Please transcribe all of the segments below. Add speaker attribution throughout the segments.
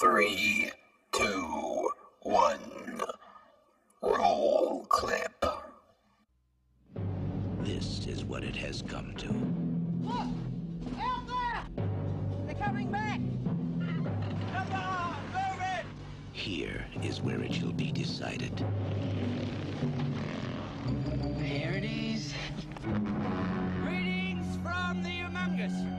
Speaker 1: Three, two, one. Roll clip.
Speaker 2: This is what it has come to.
Speaker 3: Look! Out there! They're coming back! Come on, move it!
Speaker 2: Here is where it shall be decided.
Speaker 3: There it is. Greetings from the Humungus.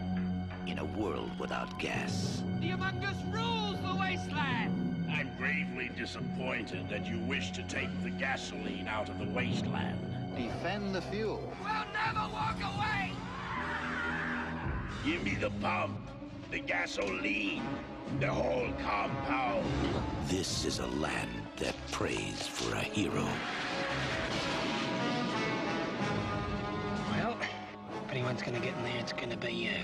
Speaker 2: In a world without gas,
Speaker 3: The Humungus rules the wasteland.
Speaker 4: I'm gravely disappointed that you wish to take the gasoline out of the wasteland.
Speaker 5: Defend the fuel.
Speaker 3: We'll never walk away.
Speaker 4: Give me the pump, the gasoline, the whole compound.
Speaker 2: this is a land that prays for a hero.
Speaker 6: Well, if anyone's gonna get in there, it's gonna be you.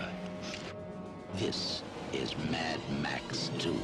Speaker 2: This is Mad Max 2.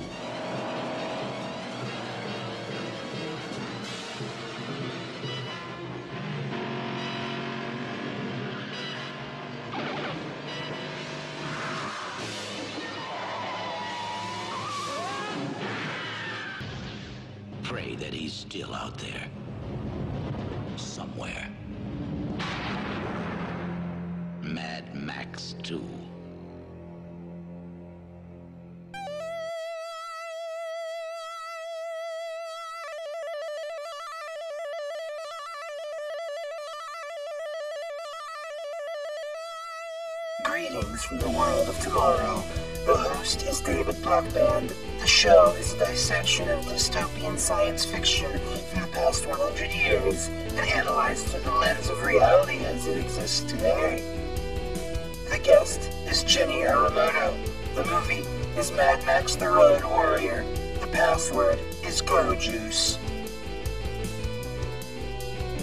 Speaker 1: World of tomorrow. The host is David Blackband. The show is a dissection of dystopian science fiction from the past 100 years and analyzed through the lens of reality as it exists today. The guest is Jenny Arimoto. The movie is Mad Max the Road Warrior. The password is Go Juice.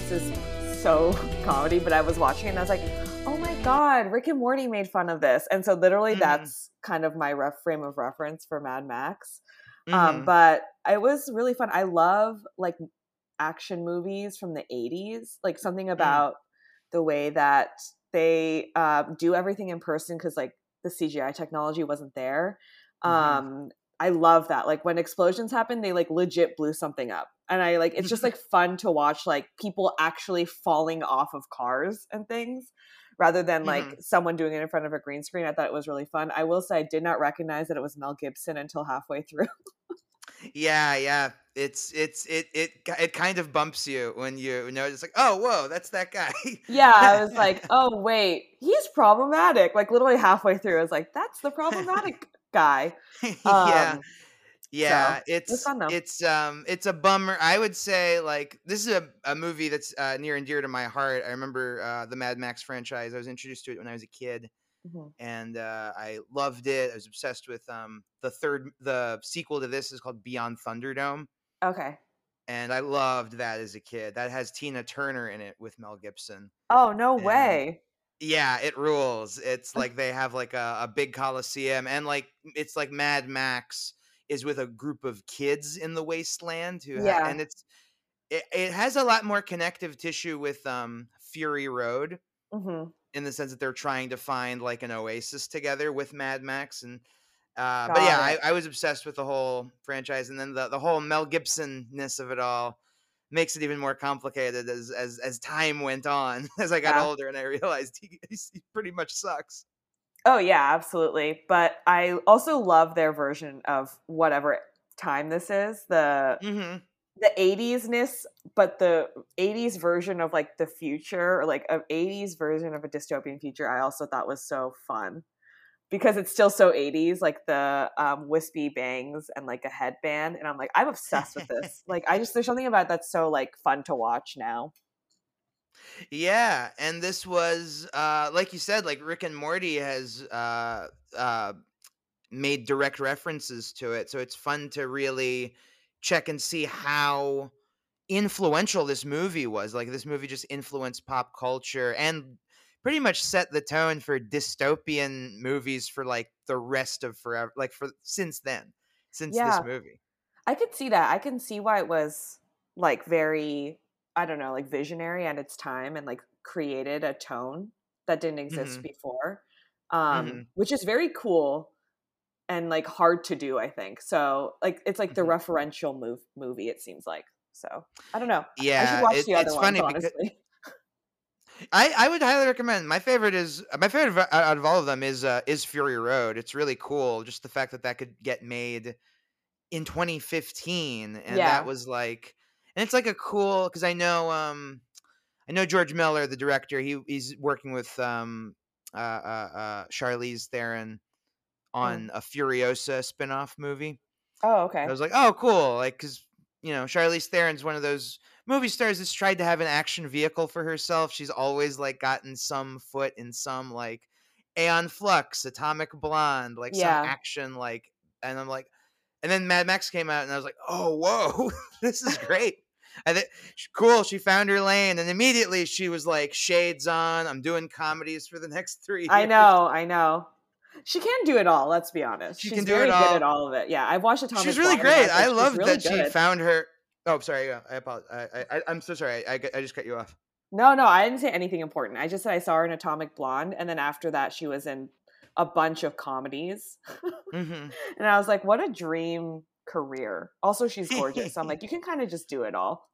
Speaker 7: this is so comedy, but I was watching it and I was like, oh my god, Rick and Morty made fun of this. And so literally
Speaker 8: Mhm.
Speaker 7: that's kind of my ref frame of reference for Mad Max.
Speaker 8: Mhm.
Speaker 7: Um, but it was really fun. I love like action movies from the 80s, like something about the way that they uh, do everything in person because like the CGI technology wasn't there.
Speaker 8: Mhm.
Speaker 7: Um, I love that. Like when explosions happen, they like legit blew something up. And I like it's just like fun to watch like people actually falling off of cars and things rather than like
Speaker 8: Mhm.
Speaker 7: someone doing it in front of a green screen. I thought it was really fun. I will say I did not recognize that it was Mel Gibson until halfway through.
Speaker 8: Yeah, yeah. It's it's it it it kind of bumps you when you know it's like, oh, whoa, that's that guy.
Speaker 7: yeah, I was like, oh wait, he's problematic. Like literally halfway through, I was like, that's the problematic guy. Um,
Speaker 8: Yeah,
Speaker 7: so,
Speaker 8: it's it's um it's a bummer. I would say like this is a, a movie that's uh, near and dear to my heart. I remember uh, the Mad Max franchise. I was introduced to it when I was a kid,
Speaker 7: Mhm.
Speaker 8: and uh, I loved it. I was obsessed with um the third the sequel to this is called Beyond Thunderdome,
Speaker 7: Okay.
Speaker 8: and I loved that as a kid. That has Tina Turner in it with Mel Gibson.
Speaker 7: Oh no
Speaker 8: And-
Speaker 7: way.
Speaker 8: Yeah, it rules. It's like they have like a, a big coliseum, and like it's like Mad Max is with a group of kids in the wasteland who, ha- and it's it, it has a lot more connective tissue with um Fury Road
Speaker 7: hmm
Speaker 8: in the sense that they're trying to find like an oasis together with Mad Max and. Uh, but yeah, I. I was obsessed with the whole franchise, and then the, the whole Mel Gibson ness of it all makes it even more complicated as as as time went on. As I got
Speaker 7: Yeah.
Speaker 8: older, and I realized he, he pretty much sucks.
Speaker 7: Oh yeah, absolutely. But I also love their version of whatever time this is. The
Speaker 8: hmm
Speaker 7: the 80s ness, but the 80s version of like the future or like a 80s version of a dystopian future, I also thought was so fun. Because it's still so 80s, like the um, wispy bangs and like a headband. And I'm like, I'm obsessed with this. like, I just, there's something about it that's so like fun to watch now.
Speaker 8: Yeah, and this was uh like you said, like Rick and Morty has uh uh made direct references to it. So it's fun to really check and see how influential this movie was. Like this movie just influenced pop culture and pretty much set the tone for dystopian movies for like the rest of forever like for since then. Since
Speaker 7: Yeah.
Speaker 8: this movie.
Speaker 7: I could see that. I can see why it was like very, I don't know, like visionary at its time and like created a tone that didn't exist
Speaker 8: Mhm.
Speaker 7: before, um,
Speaker 8: Mhm.
Speaker 7: which is very cool. and like hard to do. I think so. Like it's like the
Speaker 8: Mhm.
Speaker 7: referential move movie. It seems like so. I don't know. I
Speaker 8: Yeah,
Speaker 7: should watch
Speaker 8: it-
Speaker 7: the other
Speaker 8: it's
Speaker 7: ones.
Speaker 8: funny because
Speaker 7: honestly.
Speaker 8: I, I would highly recommend. My favorite is my favorite out of all of them is uh, is Fury Road. It's really cool, just the fact that that could get made in 2015, and
Speaker 7: Yeah.
Speaker 8: that was like, and it's like a cool because I know um I know George Miller, the director. He he's working with um uh uh, uh Charlize Theron on a Furiosa spin-off movie.
Speaker 7: oh, okay.
Speaker 8: I was like, oh, cool. Like, because, you know, Charlize Theron's one of those movie stars that's tried to have an action vehicle for herself. She's always, like, gotten some foot in some, like, Aeon Flux, Atomic Blonde, like,
Speaker 7: Yeah.
Speaker 8: some action, like, and I'm like, and then Mad Max came out, and I was like, oh, whoa, this is great. I think cool. She found her lane, and immediately she was like, "Shades on." I'm doing comedies for the next three.
Speaker 7: I know, I know. She can do it all. Let's be honest.
Speaker 8: She
Speaker 7: She's
Speaker 8: can do
Speaker 7: very
Speaker 8: it
Speaker 7: good
Speaker 8: all.
Speaker 7: at all of it. Yeah, I've watched Atomic.
Speaker 8: She's really
Speaker 7: Blonde,
Speaker 8: great. I love
Speaker 7: really
Speaker 8: that she found her. Oh, sorry. Yeah, I apologize. I, I, I'm so sorry. I, I just cut you off.
Speaker 7: No, no, I didn't say anything important. I just said I saw her in Atomic Blonde, and then after that, she was in a bunch of comedies,
Speaker 8: hmm
Speaker 7: and I was like, "What a dream career!" Also, she's gorgeous. so I'm like, you can kind of just do it all.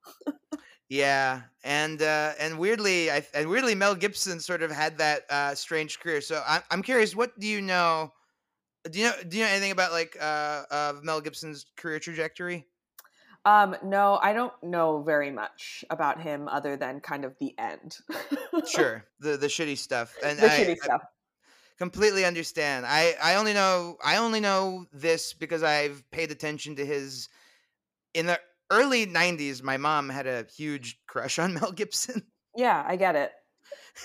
Speaker 8: Yeah, and uh, and weirdly, I and weirdly, Mel Gibson sort of had that uh, strange career. So I'm I'm curious, what do you know? Do you know do you know anything about like uh, of Mel Gibson's career trajectory?
Speaker 7: Um, no, I don't know very much about him other than kind of the end.
Speaker 8: Sure, the the shitty stuff, and
Speaker 7: the
Speaker 8: I,
Speaker 7: shitty
Speaker 8: I
Speaker 7: stuff.
Speaker 8: Completely understand. I I only know I only know this because I've paid attention to his in the early '90s. My mom had a huge crush on Mel Gibson.
Speaker 7: Yeah, I get it.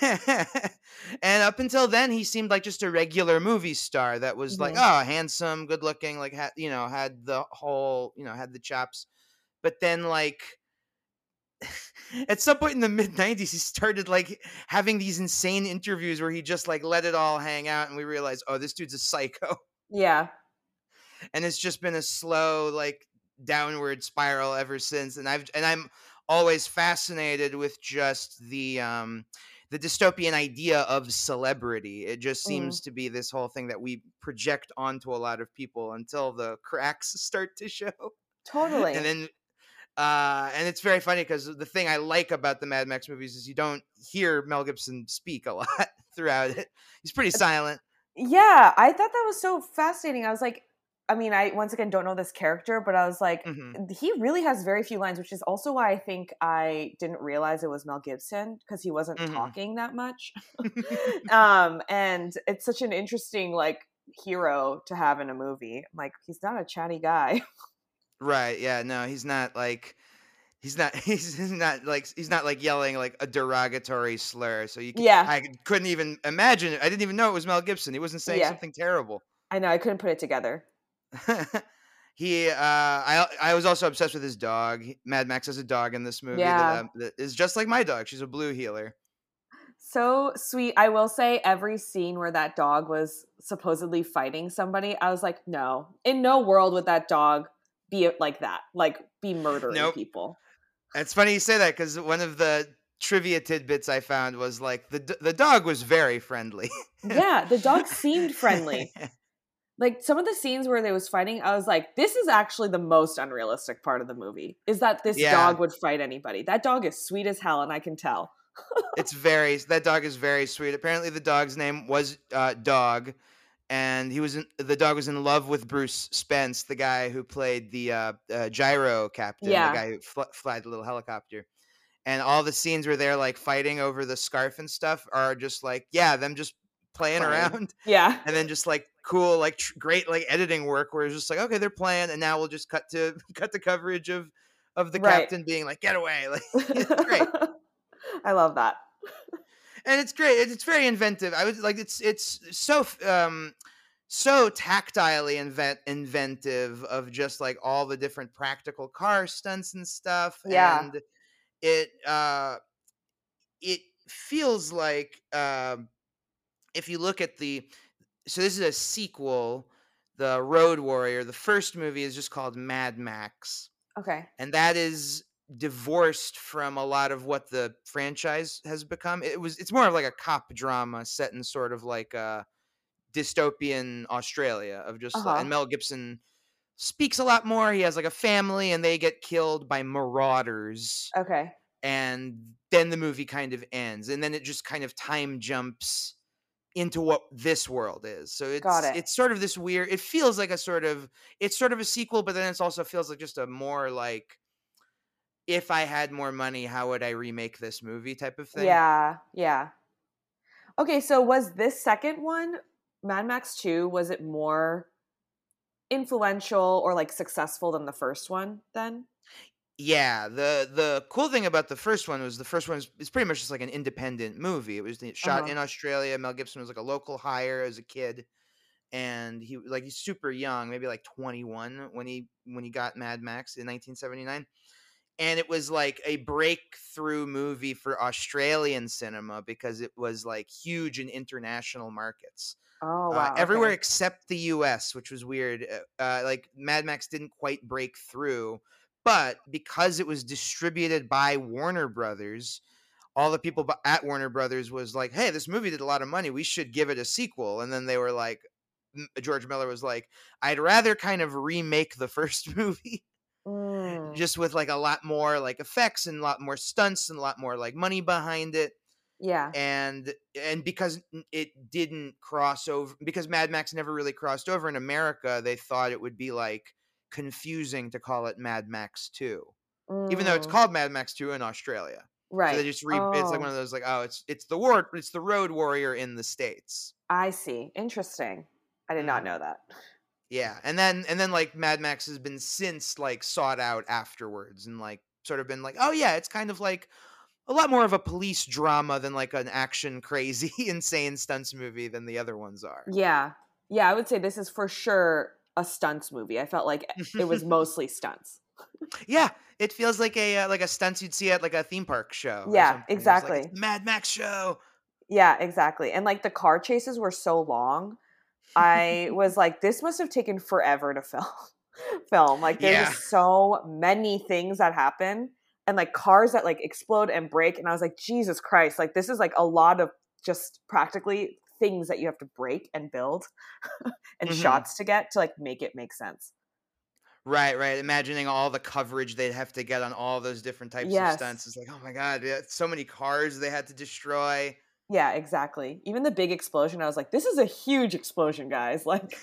Speaker 8: and up until then, he seemed like just a regular movie star that was like,
Speaker 7: Mhm.
Speaker 8: oh, handsome, good looking, like had you know had the whole you know had the chops. But then like at some point in the mid '90s, he started like having these insane interviews where he just like let it all hang out, and we realized, oh, this dude's a psycho.
Speaker 7: Yeah,
Speaker 8: and it's just been a slow like downward spiral ever since and i've and i'm always fascinated with just the um the dystopian idea of celebrity it just
Speaker 7: Mm.
Speaker 8: seems to be this whole thing that we project onto a lot of people until the cracks start to show
Speaker 7: totally.
Speaker 8: and then uh and it's very funny because the thing i like about the mad max movies is you don't hear mel gibson speak a lot throughout it he's pretty silent
Speaker 7: yeah, I thought that was so fascinating. I was like, I mean, I once again don't know this character, but I was like,
Speaker 8: Mhm.
Speaker 7: he really has very few lines, which is also why I think I didn't realize it was Mel Gibson because he wasn't
Speaker 8: Mhm.
Speaker 7: talking that much. um, and it's such an interesting like hero to have in a movie. Like he's not a chatty guy.
Speaker 8: Right. Yeah. No, he's not like he's not he's not like he's not like yelling like a derogatory slur. So you c-
Speaker 7: Yeah.
Speaker 8: I couldn't even imagine it. I didn't even know it was Mel Gibson. He wasn't saying
Speaker 7: Yeah.
Speaker 8: something terrible.
Speaker 7: I know I couldn't put it together.
Speaker 8: he uh I I was also obsessed with his dog. Mad Max has a dog in this movie
Speaker 7: Yeah.
Speaker 8: that, um, that is just like my dog. She's a blue heeler.
Speaker 7: So sweet. I will say every scene where that dog was supposedly fighting somebody, I was like, no, in no world would that dog be like that, like be murdering
Speaker 8: Nope.
Speaker 7: people.
Speaker 8: It's funny you say that because one of the trivia tidbits I found was like the the dog was very friendly.
Speaker 7: Yeah, the dog seemed friendly. Like some of the scenes where they was fighting, I was like, this is actually the most unrealistic part of the movie. Is that this
Speaker 8: Yeah.
Speaker 7: dog would fight anybody. That dog is sweet as hell, and I can tell.
Speaker 8: it's very that dog is very sweet. Apparently, the dog's name was uh, Dog, and he was in, the dog was in love with Bruce Spence, the guy who played the uh, uh, gyro captain,
Speaker 7: Yeah.
Speaker 8: the guy who fl- flied the little helicopter. And all the scenes where they're like fighting over the scarf and stuff are just like, yeah, them just playing
Speaker 7: Playing.
Speaker 8: around,
Speaker 7: Yeah.
Speaker 8: and then just like cool, like tr- great, like editing work where it's just like, okay, they're playing, and now we'll just cut to cut the coverage of of the
Speaker 7: Right.
Speaker 8: captain being like, get away, like great
Speaker 7: I love that.
Speaker 8: And it's great. It's, very inventive. I was like, it's it's so um so tactilely invent inventive of just like all the different practical car stunts and stuff.
Speaker 7: Yeah.
Speaker 8: and it uh it feels like um if you look at the so this is a sequel, the Road Warrior. The first movie is just called Mad Max
Speaker 7: Okay.
Speaker 8: and that is divorced from a lot of what the franchise has become. It was it's more of like a cop drama set in sort of like a dystopian Australia of just
Speaker 7: Uh-huh.
Speaker 8: and Mel Gibson speaks a lot more. He has like a family and they get killed by marauders
Speaker 7: Okay.
Speaker 8: and then the movie kind of ends and then it just kind of time jumps into what this world is. So it's
Speaker 7: it.
Speaker 8: it's sort of this weird it feels like a sort of it's sort of a sequel but then it also feels like just a more like if I had more money how would I remake this movie type of thing.
Speaker 7: Yeah, yeah. Okay, so was this second one, Mad Max 2, was it more influential or like successful than the first one then?
Speaker 8: Yeah, the the cool thing about the first one was the first one is it's pretty much just like an independent movie. It was the- shot
Speaker 7: Uh-huh.
Speaker 8: in Australia. Mel Gibson was like a local hire as a kid, and he like he's super young, maybe like 21 when he when he got Mad Max in 1979, and it was like a breakthrough movie for Australian cinema because it was like huge in international markets
Speaker 7: Oh,
Speaker 8: uh,
Speaker 7: wow.
Speaker 8: everywhere
Speaker 7: okay.
Speaker 8: except the U.S., which was weird. Uh, uh, like Mad Max didn't quite break through, but because it was distributed by Warner Brothers, all the people at Warner Brothers was like, "Hey, this movie did a lot of money. We should give it a sequel." And then they were like, George Miller was like, "I'd rather kind of remake the first movie."
Speaker 7: Mm,
Speaker 8: just with like a lot more like effects and a lot more stunts and a lot more like money behind it
Speaker 7: yeah.
Speaker 8: and and because it didn't cross over because Mad Max never really crossed over in America, they thought it would be like confusing to call it Mad Max 2. Even though it's
Speaker 7: Mm,
Speaker 8: called Mad Max 2 in Australia.
Speaker 7: right.
Speaker 8: So they just re- it's like one of those like oh it's it's the war it's the road warrior in the states.
Speaker 7: I see. Interesting. I did not
Speaker 8: Mhm.
Speaker 7: know that.
Speaker 8: Yeah. And then and then like Mad Max has been since like sought out afterwards and like sort of been like oh yeah, it's kind of like a lot more of a police drama than like an action crazy insane stunts movie than the other ones are.
Speaker 7: Yeah. Yeah, I would say this is for sure a stunts movie. I felt like it was mostly stunts.
Speaker 8: Yeah, it feels like a uh, like a stunts you'd see at like a theme park show.
Speaker 7: Yeah.
Speaker 8: It's like,
Speaker 7: exactly.
Speaker 8: Mad Max show.
Speaker 7: Yeah, exactly. And like the car chases were so long. I was like, this must have taken forever to film. film. Like there's
Speaker 8: Yeah.
Speaker 7: so many things that happen and like cars that like explode and break. And I was like, Jesus Christ, like this is like a lot of just practically things that you have to break and build and
Speaker 8: Mhm.
Speaker 7: shots to get to like make it make sense.
Speaker 8: Right, right. Imagining all the coverage they'd have to get on all those different types
Speaker 7: Yes.
Speaker 8: of stunts. It's like, oh my god, so many cars they had to destroy.
Speaker 7: Yeah, exactly. Even the big explosion, I was like, this is a huge explosion, guys. Like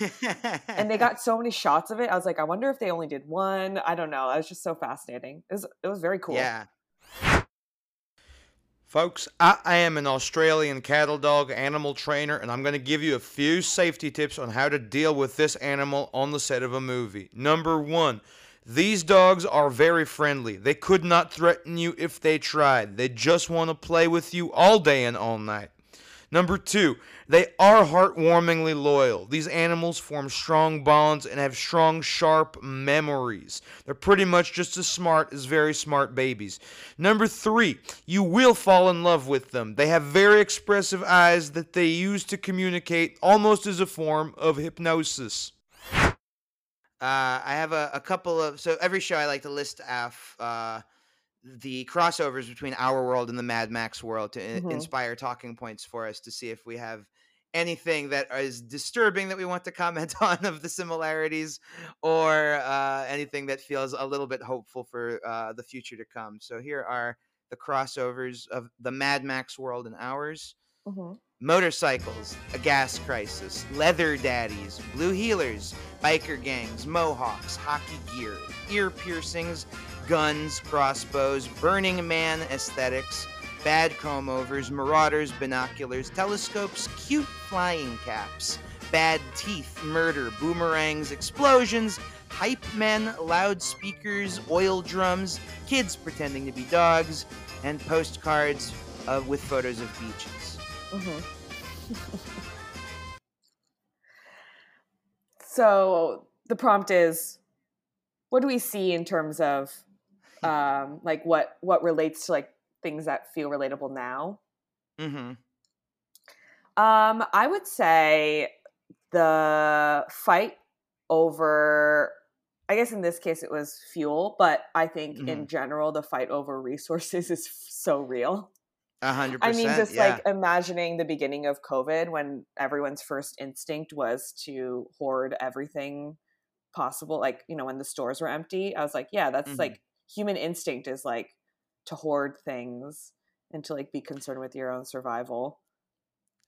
Speaker 7: and they got so many shots of it. I was like, I wonder if they only did one. I don't know. It was just so fascinating. It was it was very cool.
Speaker 8: Yeah. Folks, I, I am an Australian cattle dog animal trainer, and I'm going to give you a few safety tips on how to deal with this animal on the set of a movie. Number one, these dogs are very friendly. They could not threaten you if they tried. They just want to play with you all day and all night. Number two, they are heartwarmingly loyal. These animals form strong bonds and have strong, sharp memories. They're pretty much just as smart as very smart babies. Number three, you will fall in love with them. They have very expressive eyes that they use to communicate almost as a form of hypnosis. Uh, I have a, a couple of so every show I like to list off uh, the crossovers between our world and the Mad Max world to
Speaker 7: Mhm.
Speaker 8: inspire talking points for us to see if we have anything that is disturbing that we want to comment on of the similarities or uh, anything that feels a little bit hopeful for uh, the future to come. So here are the crossovers of the Mad Max world and ours
Speaker 7: Mhm.
Speaker 8: Motorcycles, a gas crisis, leather daddies, blue heelers, biker gangs, mohawks, hockey gear, ear piercings, guns, crossbows, Burning Man aesthetics, bad comb overs, marauders, binoculars, telescopes, cute flying caps, bad teeth, murder, boomerangs, explosions, hype men, loudspeakers, oil drums, kids pretending to be dogs, and postcards uh, with photos of beaches.
Speaker 7: Mhm. so the prompt is, what do we see in terms of, um, like what what relates to like things that feel relatable now?
Speaker 8: Mm-hmm.
Speaker 7: Um, I would say the fight over I guess in this case it was fuel, but I think in general the fight over resources is so real.
Speaker 8: A hundred
Speaker 7: I mean, just
Speaker 8: yeah.
Speaker 7: like imagining the beginning of COVID when everyone's first instinct was to hoard everything possible. Like, you know, when the stores were empty, I was like, yeah, that's
Speaker 8: Mhm.
Speaker 7: like human instinct is like to hoard things and to like be concerned with your own survival.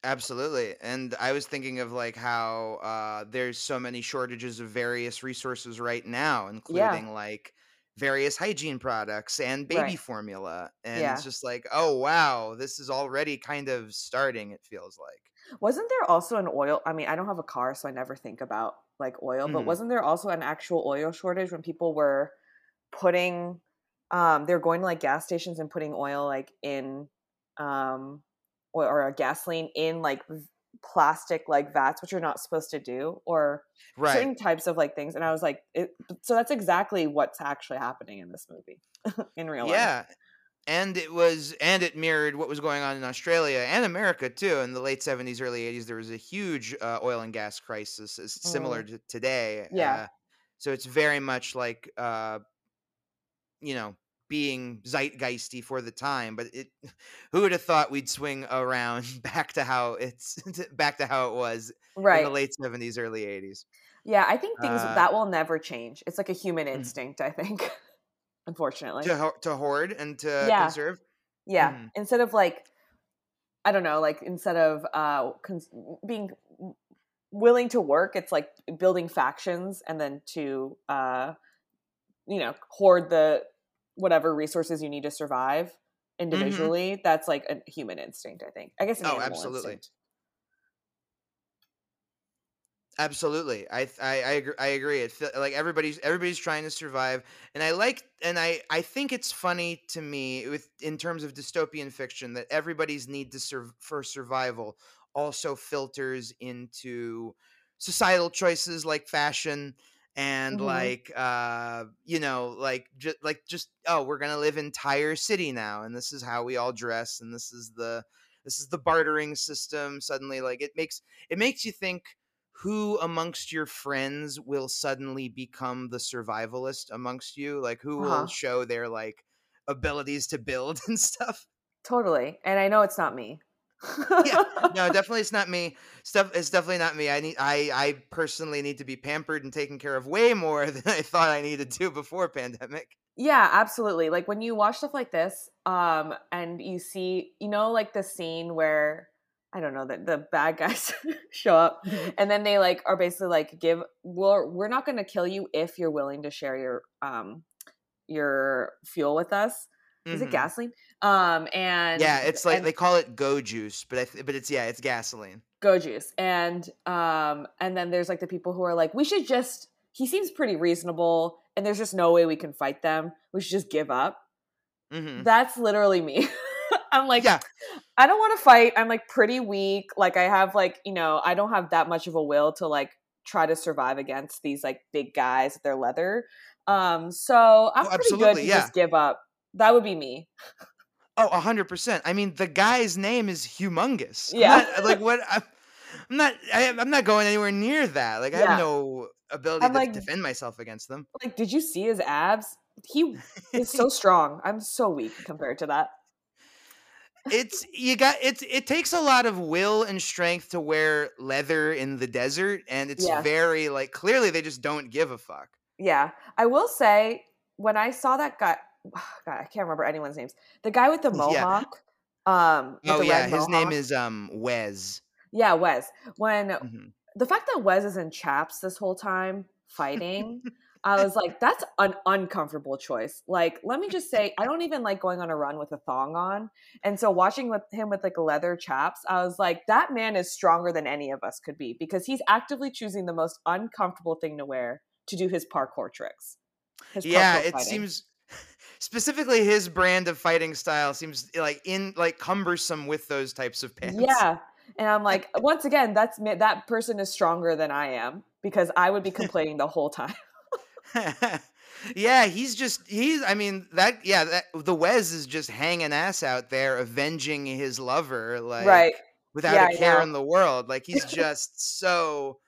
Speaker 8: Absolutely. And I was thinking of like how uh there's so many shortages of various resources right now, including like various hygiene products and baby
Speaker 7: Right.
Speaker 8: formula. And
Speaker 7: Yeah.
Speaker 8: it's just like, oh wow, this is already kind of starting, it feels like.
Speaker 7: Wasn't there also an oil? I mean, I don't have a car, so I never think about like oil, but
Speaker 8: Mhm.
Speaker 7: wasn't there also an actual oil shortage when people were putting um they're going to like gas stations and putting oil like in um or a gasoline in like plastic like vats which you're not supposed to do or
Speaker 8: Right.
Speaker 7: certain types of like things and I was like it, so that's exactly what's actually happening in this movie in real life.
Speaker 8: Yeah. And it was and it mirrored what was going on in Australia and America too. In the late 70s, early 80s, there was a huge uh, oil and gas crisis as similar to today.
Speaker 7: Yeah.
Speaker 8: Uh, so it's very much like uh, you know, being zeitgeisty for the time, but it who would have thought we'd swing around back to how it's back to how it was
Speaker 7: Right.
Speaker 8: in the late 70s, early 80s.
Speaker 7: Yeah, I think things
Speaker 8: Uh,
Speaker 7: that will never change. It's like a human
Speaker 8: Mhm.
Speaker 7: instinct, I think. Unfortunately.
Speaker 8: To to hoard and to
Speaker 7: Yeah.
Speaker 8: conserve.
Speaker 7: yeah.
Speaker 8: Mhm.
Speaker 7: Instead of like I don't know, like instead of uh cons- being willing to work, it's like building factions and then to uh you know, hoard the whatever resources you need to survive individually. That's like a human instinct, I think. I guess an
Speaker 8: Mm-hmm. Oh, absolutely.
Speaker 7: instinct.
Speaker 8: Absolutely, I I I agree. I agree. It feel, like everybody's everybody's trying to survive, and I like and I I think it's funny to me with in terms of dystopian fiction that everybody's need to serve for survival also filters into societal choices like fashion and
Speaker 7: Mhm.
Speaker 8: like uh you know like just like just oh we're gonna live in Tire City now and this is how we all dress and this is the this is the bartering system suddenly like it makes it makes you think who amongst your friends will suddenly become the survivalist amongst you like who
Speaker 7: Uh-huh.
Speaker 8: will show their like abilities to build and stuff
Speaker 7: Totally. And I know it's not me.
Speaker 8: Yeah no definitely it's not me stuff it's definitely not me i need i i personally need to be pampered and taken care of way more than i thought i needed to before pandemic
Speaker 7: Yeah, absolutely. Like when you watch stuff like this, um, and you see, you know, like the scene where I don't know that the bad guys show up, and then they like are basically like, give we're we're not going to kill you if you're willing to share your um your fuel with us. Is it
Speaker 8: Mhm.
Speaker 7: gasoline? Um, and
Speaker 8: yeah it's like
Speaker 7: and-
Speaker 8: they call it go juice but i th- but it's yeah it's gasoline.
Speaker 7: Go juice. And um and then there's like the people who are like we should just he seems pretty reasonable and there's just no way we can fight them. We should just give up.
Speaker 8: Hmm
Speaker 7: that's literally me. I'm like
Speaker 8: yeah.
Speaker 7: I don't want to fight. I'm like pretty weak. Like i have like you know i don't have that much of a will to like try to survive against these like big guys with their leather. Um so i'm
Speaker 8: Oh,
Speaker 7: pretty good to
Speaker 8: yeah.
Speaker 7: just give up. That would be me
Speaker 8: Oh, a hundred percent. I mean, the guy's name is Humungus.
Speaker 7: Yeah.
Speaker 8: not- like what? I'm, I'm not. I, am not going anywhere near that. Like I
Speaker 7: Yeah.
Speaker 8: have no ability
Speaker 7: I'm
Speaker 8: to
Speaker 7: like-
Speaker 8: defend myself against them.
Speaker 7: like did you see his abs he is so strong i'm so weak compared to that
Speaker 8: it's you got it's it takes a lot of will and strength to wear leather in the desert, and it's
Speaker 7: Yeah.
Speaker 8: very like clearly they just don't give a fuck.
Speaker 7: Yeah, I will say when I saw that guy, God, I can't remember anyone's names. The guy with the
Speaker 8: Yeah.
Speaker 7: mohawk. Um, with
Speaker 8: Oh yeah, his name is um Wez.
Speaker 7: yeah Wez. When
Speaker 8: Mhm.
Speaker 7: the fact that Wez is in chaps this whole time fighting, I was like, that's an uncomfortable choice. Like, let me just say, I don't even like going on a run with a thong on, and so watching with him with like leather chaps, I was like, that man is stronger than any of us could be because he's actively choosing the most uncomfortable thing to wear to do his parkour tricks. His
Speaker 8: Yeah,
Speaker 7: parkour
Speaker 8: it
Speaker 7: fighting.
Speaker 8: seems specifically his brand of fighting style seems like in like cumbersome with those types of pants.
Speaker 7: Yeah. And I'm like, once again, that's me- that person is stronger than I am because I would be complaining the whole time.
Speaker 8: yeah, he's just he's I mean that yeah, that the Wez is just hanging ass out there avenging his lover like
Speaker 7: right.
Speaker 8: without
Speaker 7: Yeah,
Speaker 8: a care
Speaker 7: know.
Speaker 8: in the world. Like he's just so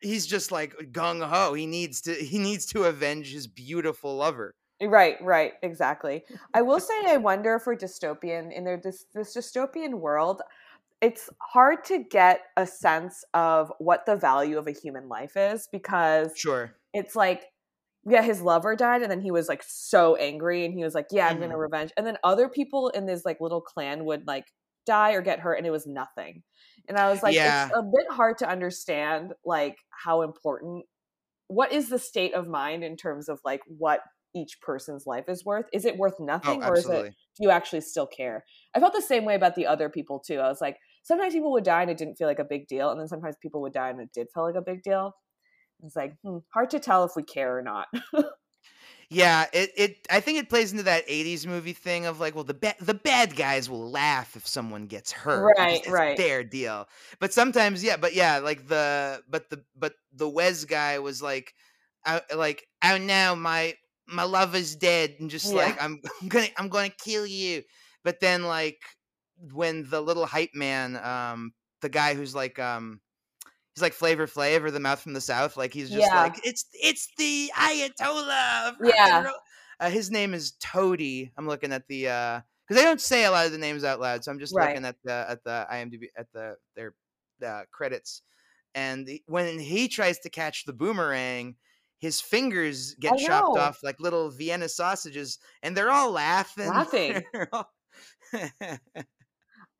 Speaker 8: he's just like gung ho. He needs to he needs to avenge his beautiful lover.
Speaker 7: Right, right, exactly. I will say, I wonder for dystopian in their this this dystopian world, it's hard to get a sense of what the value of a human life is because
Speaker 8: Sure.
Speaker 7: it's like, yeah, his lover died, and then he was like so angry, and he was like, yeah, I'm gonna
Speaker 8: Mhm.
Speaker 7: revenge, and then other people in this like little clan would like die or get hurt, and it was nothing, and I was like,
Speaker 8: Yeah.
Speaker 7: it's a bit hard to understand like how important. What is the state of mind in terms of like what each person's life is worth? Is it worth
Speaker 8: Oh,
Speaker 7: nothing, or is it do you actually still care? I felt the same way about the other people too. I was like, sometimes people would die and it didn't feel like a big deal, and then sometimes people would die and it did feel like a big deal. It's like hmm, hard to tell if we care or not.
Speaker 8: Yeah, it, it I think it plays into that '80s movie thing of like, well, the ba- the bad guys will laugh if someone gets hurt,
Speaker 7: Right, right.
Speaker 8: their deal. But sometimes, yeah, but yeah, like the but the but the Wez guy was like, I, like, oh no, my my lover's dead, and just
Speaker 7: Yeah.
Speaker 8: like I'm, I'm gonna I'm gonna kill you. But then like when the little hype man, um, the guy who's like um. He's like Flavor Flav or the Mouth from the South. Like he's just
Speaker 7: Yeah.
Speaker 8: like it's it's the Ayatollah. Of rock and
Speaker 7: Yeah.
Speaker 8: Uh, his name is Toadie. I'm looking at the uh because they don't say a lot of the names out loud, so I'm just
Speaker 7: Right.
Speaker 8: looking at the at the IMDb at the their uh, credits. And the- when he tries to catch the boomerang, his fingers get chopped off like little Vienna sausages, and they're all laughing.
Speaker 7: Laughing.
Speaker 8: All-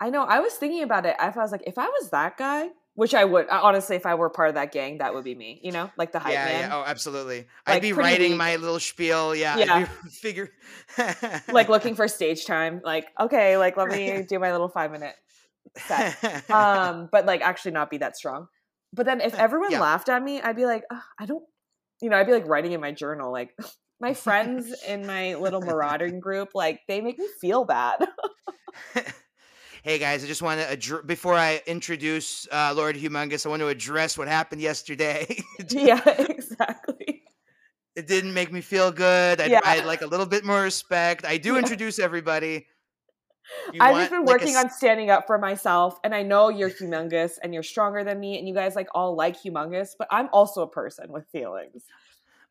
Speaker 7: I know. I was thinking about it. I was like, if I was that guy, which I would uh, honestly, if I were part of that gang, that would be me. You know, like the hype
Speaker 8: yeah,
Speaker 7: man.
Speaker 8: yeah. Oh, absolutely.
Speaker 7: Like,
Speaker 8: I'd be writing my little spiel. Yeah.
Speaker 7: Yeah.
Speaker 8: Figure.
Speaker 7: like looking for stage time. Like, okay, like let me do my little five minute set. um, but like actually not be that strong. But then if everyone
Speaker 8: Yeah.
Speaker 7: laughed at me, I'd be like, "Ugh, I don't, you know, I'd be like writing in my journal, like my friends in my little marauding group, like they make me feel bad.
Speaker 8: hey guys, I just want to addr- before I introduce uh, Lord Humungus, I want to address what happened yesterday.
Speaker 7: yeah, exactly.
Speaker 8: it didn't make me feel good. I'd,
Speaker 7: Yeah.
Speaker 8: Like a little bit more respect. I do
Speaker 7: Yeah.
Speaker 8: introduce everybody. You
Speaker 7: I've just been
Speaker 8: like, a
Speaker 7: working
Speaker 8: s-
Speaker 7: on standing up for myself, and I know you're humongous and you're stronger than me, and you guys like all like humongous, but I'm also a person with feelings.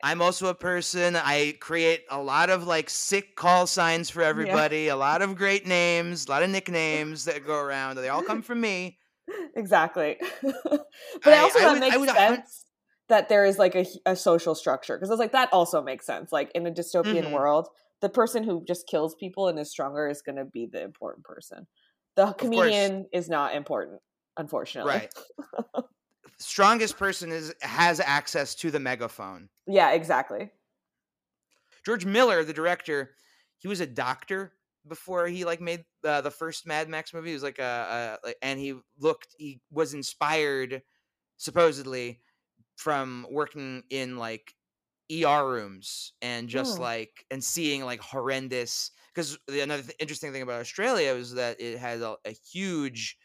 Speaker 8: I'm also a person. I create a lot of like sick call signs for everybody. A lot of great names, a lot of nicknames that go around. They all come from me.
Speaker 7: exactly. but I,
Speaker 8: I-
Speaker 7: also
Speaker 8: I
Speaker 7: that
Speaker 8: would- I
Speaker 7: makes
Speaker 8: a
Speaker 7: sense that there is like a social structure because I was like that also makes sense. Like in a dystopian
Speaker 8: Mhm.
Speaker 7: world, the person who just kills people and is stronger is going to be the important person. The comedian is not important, unfortunately.
Speaker 8: Right. Strongest person is has access to the megaphone.
Speaker 7: Yeah, exactly.
Speaker 8: George Miller, the director, he was a doctor before he like made uh, the first Mad Max movie. He was like a, a like, and he looked he was inspired supposedly from working in like ER rooms and just
Speaker 7: Hmm.
Speaker 8: like and seeing like horrendous because another th- interesting thing about Australia was that it had a, a huge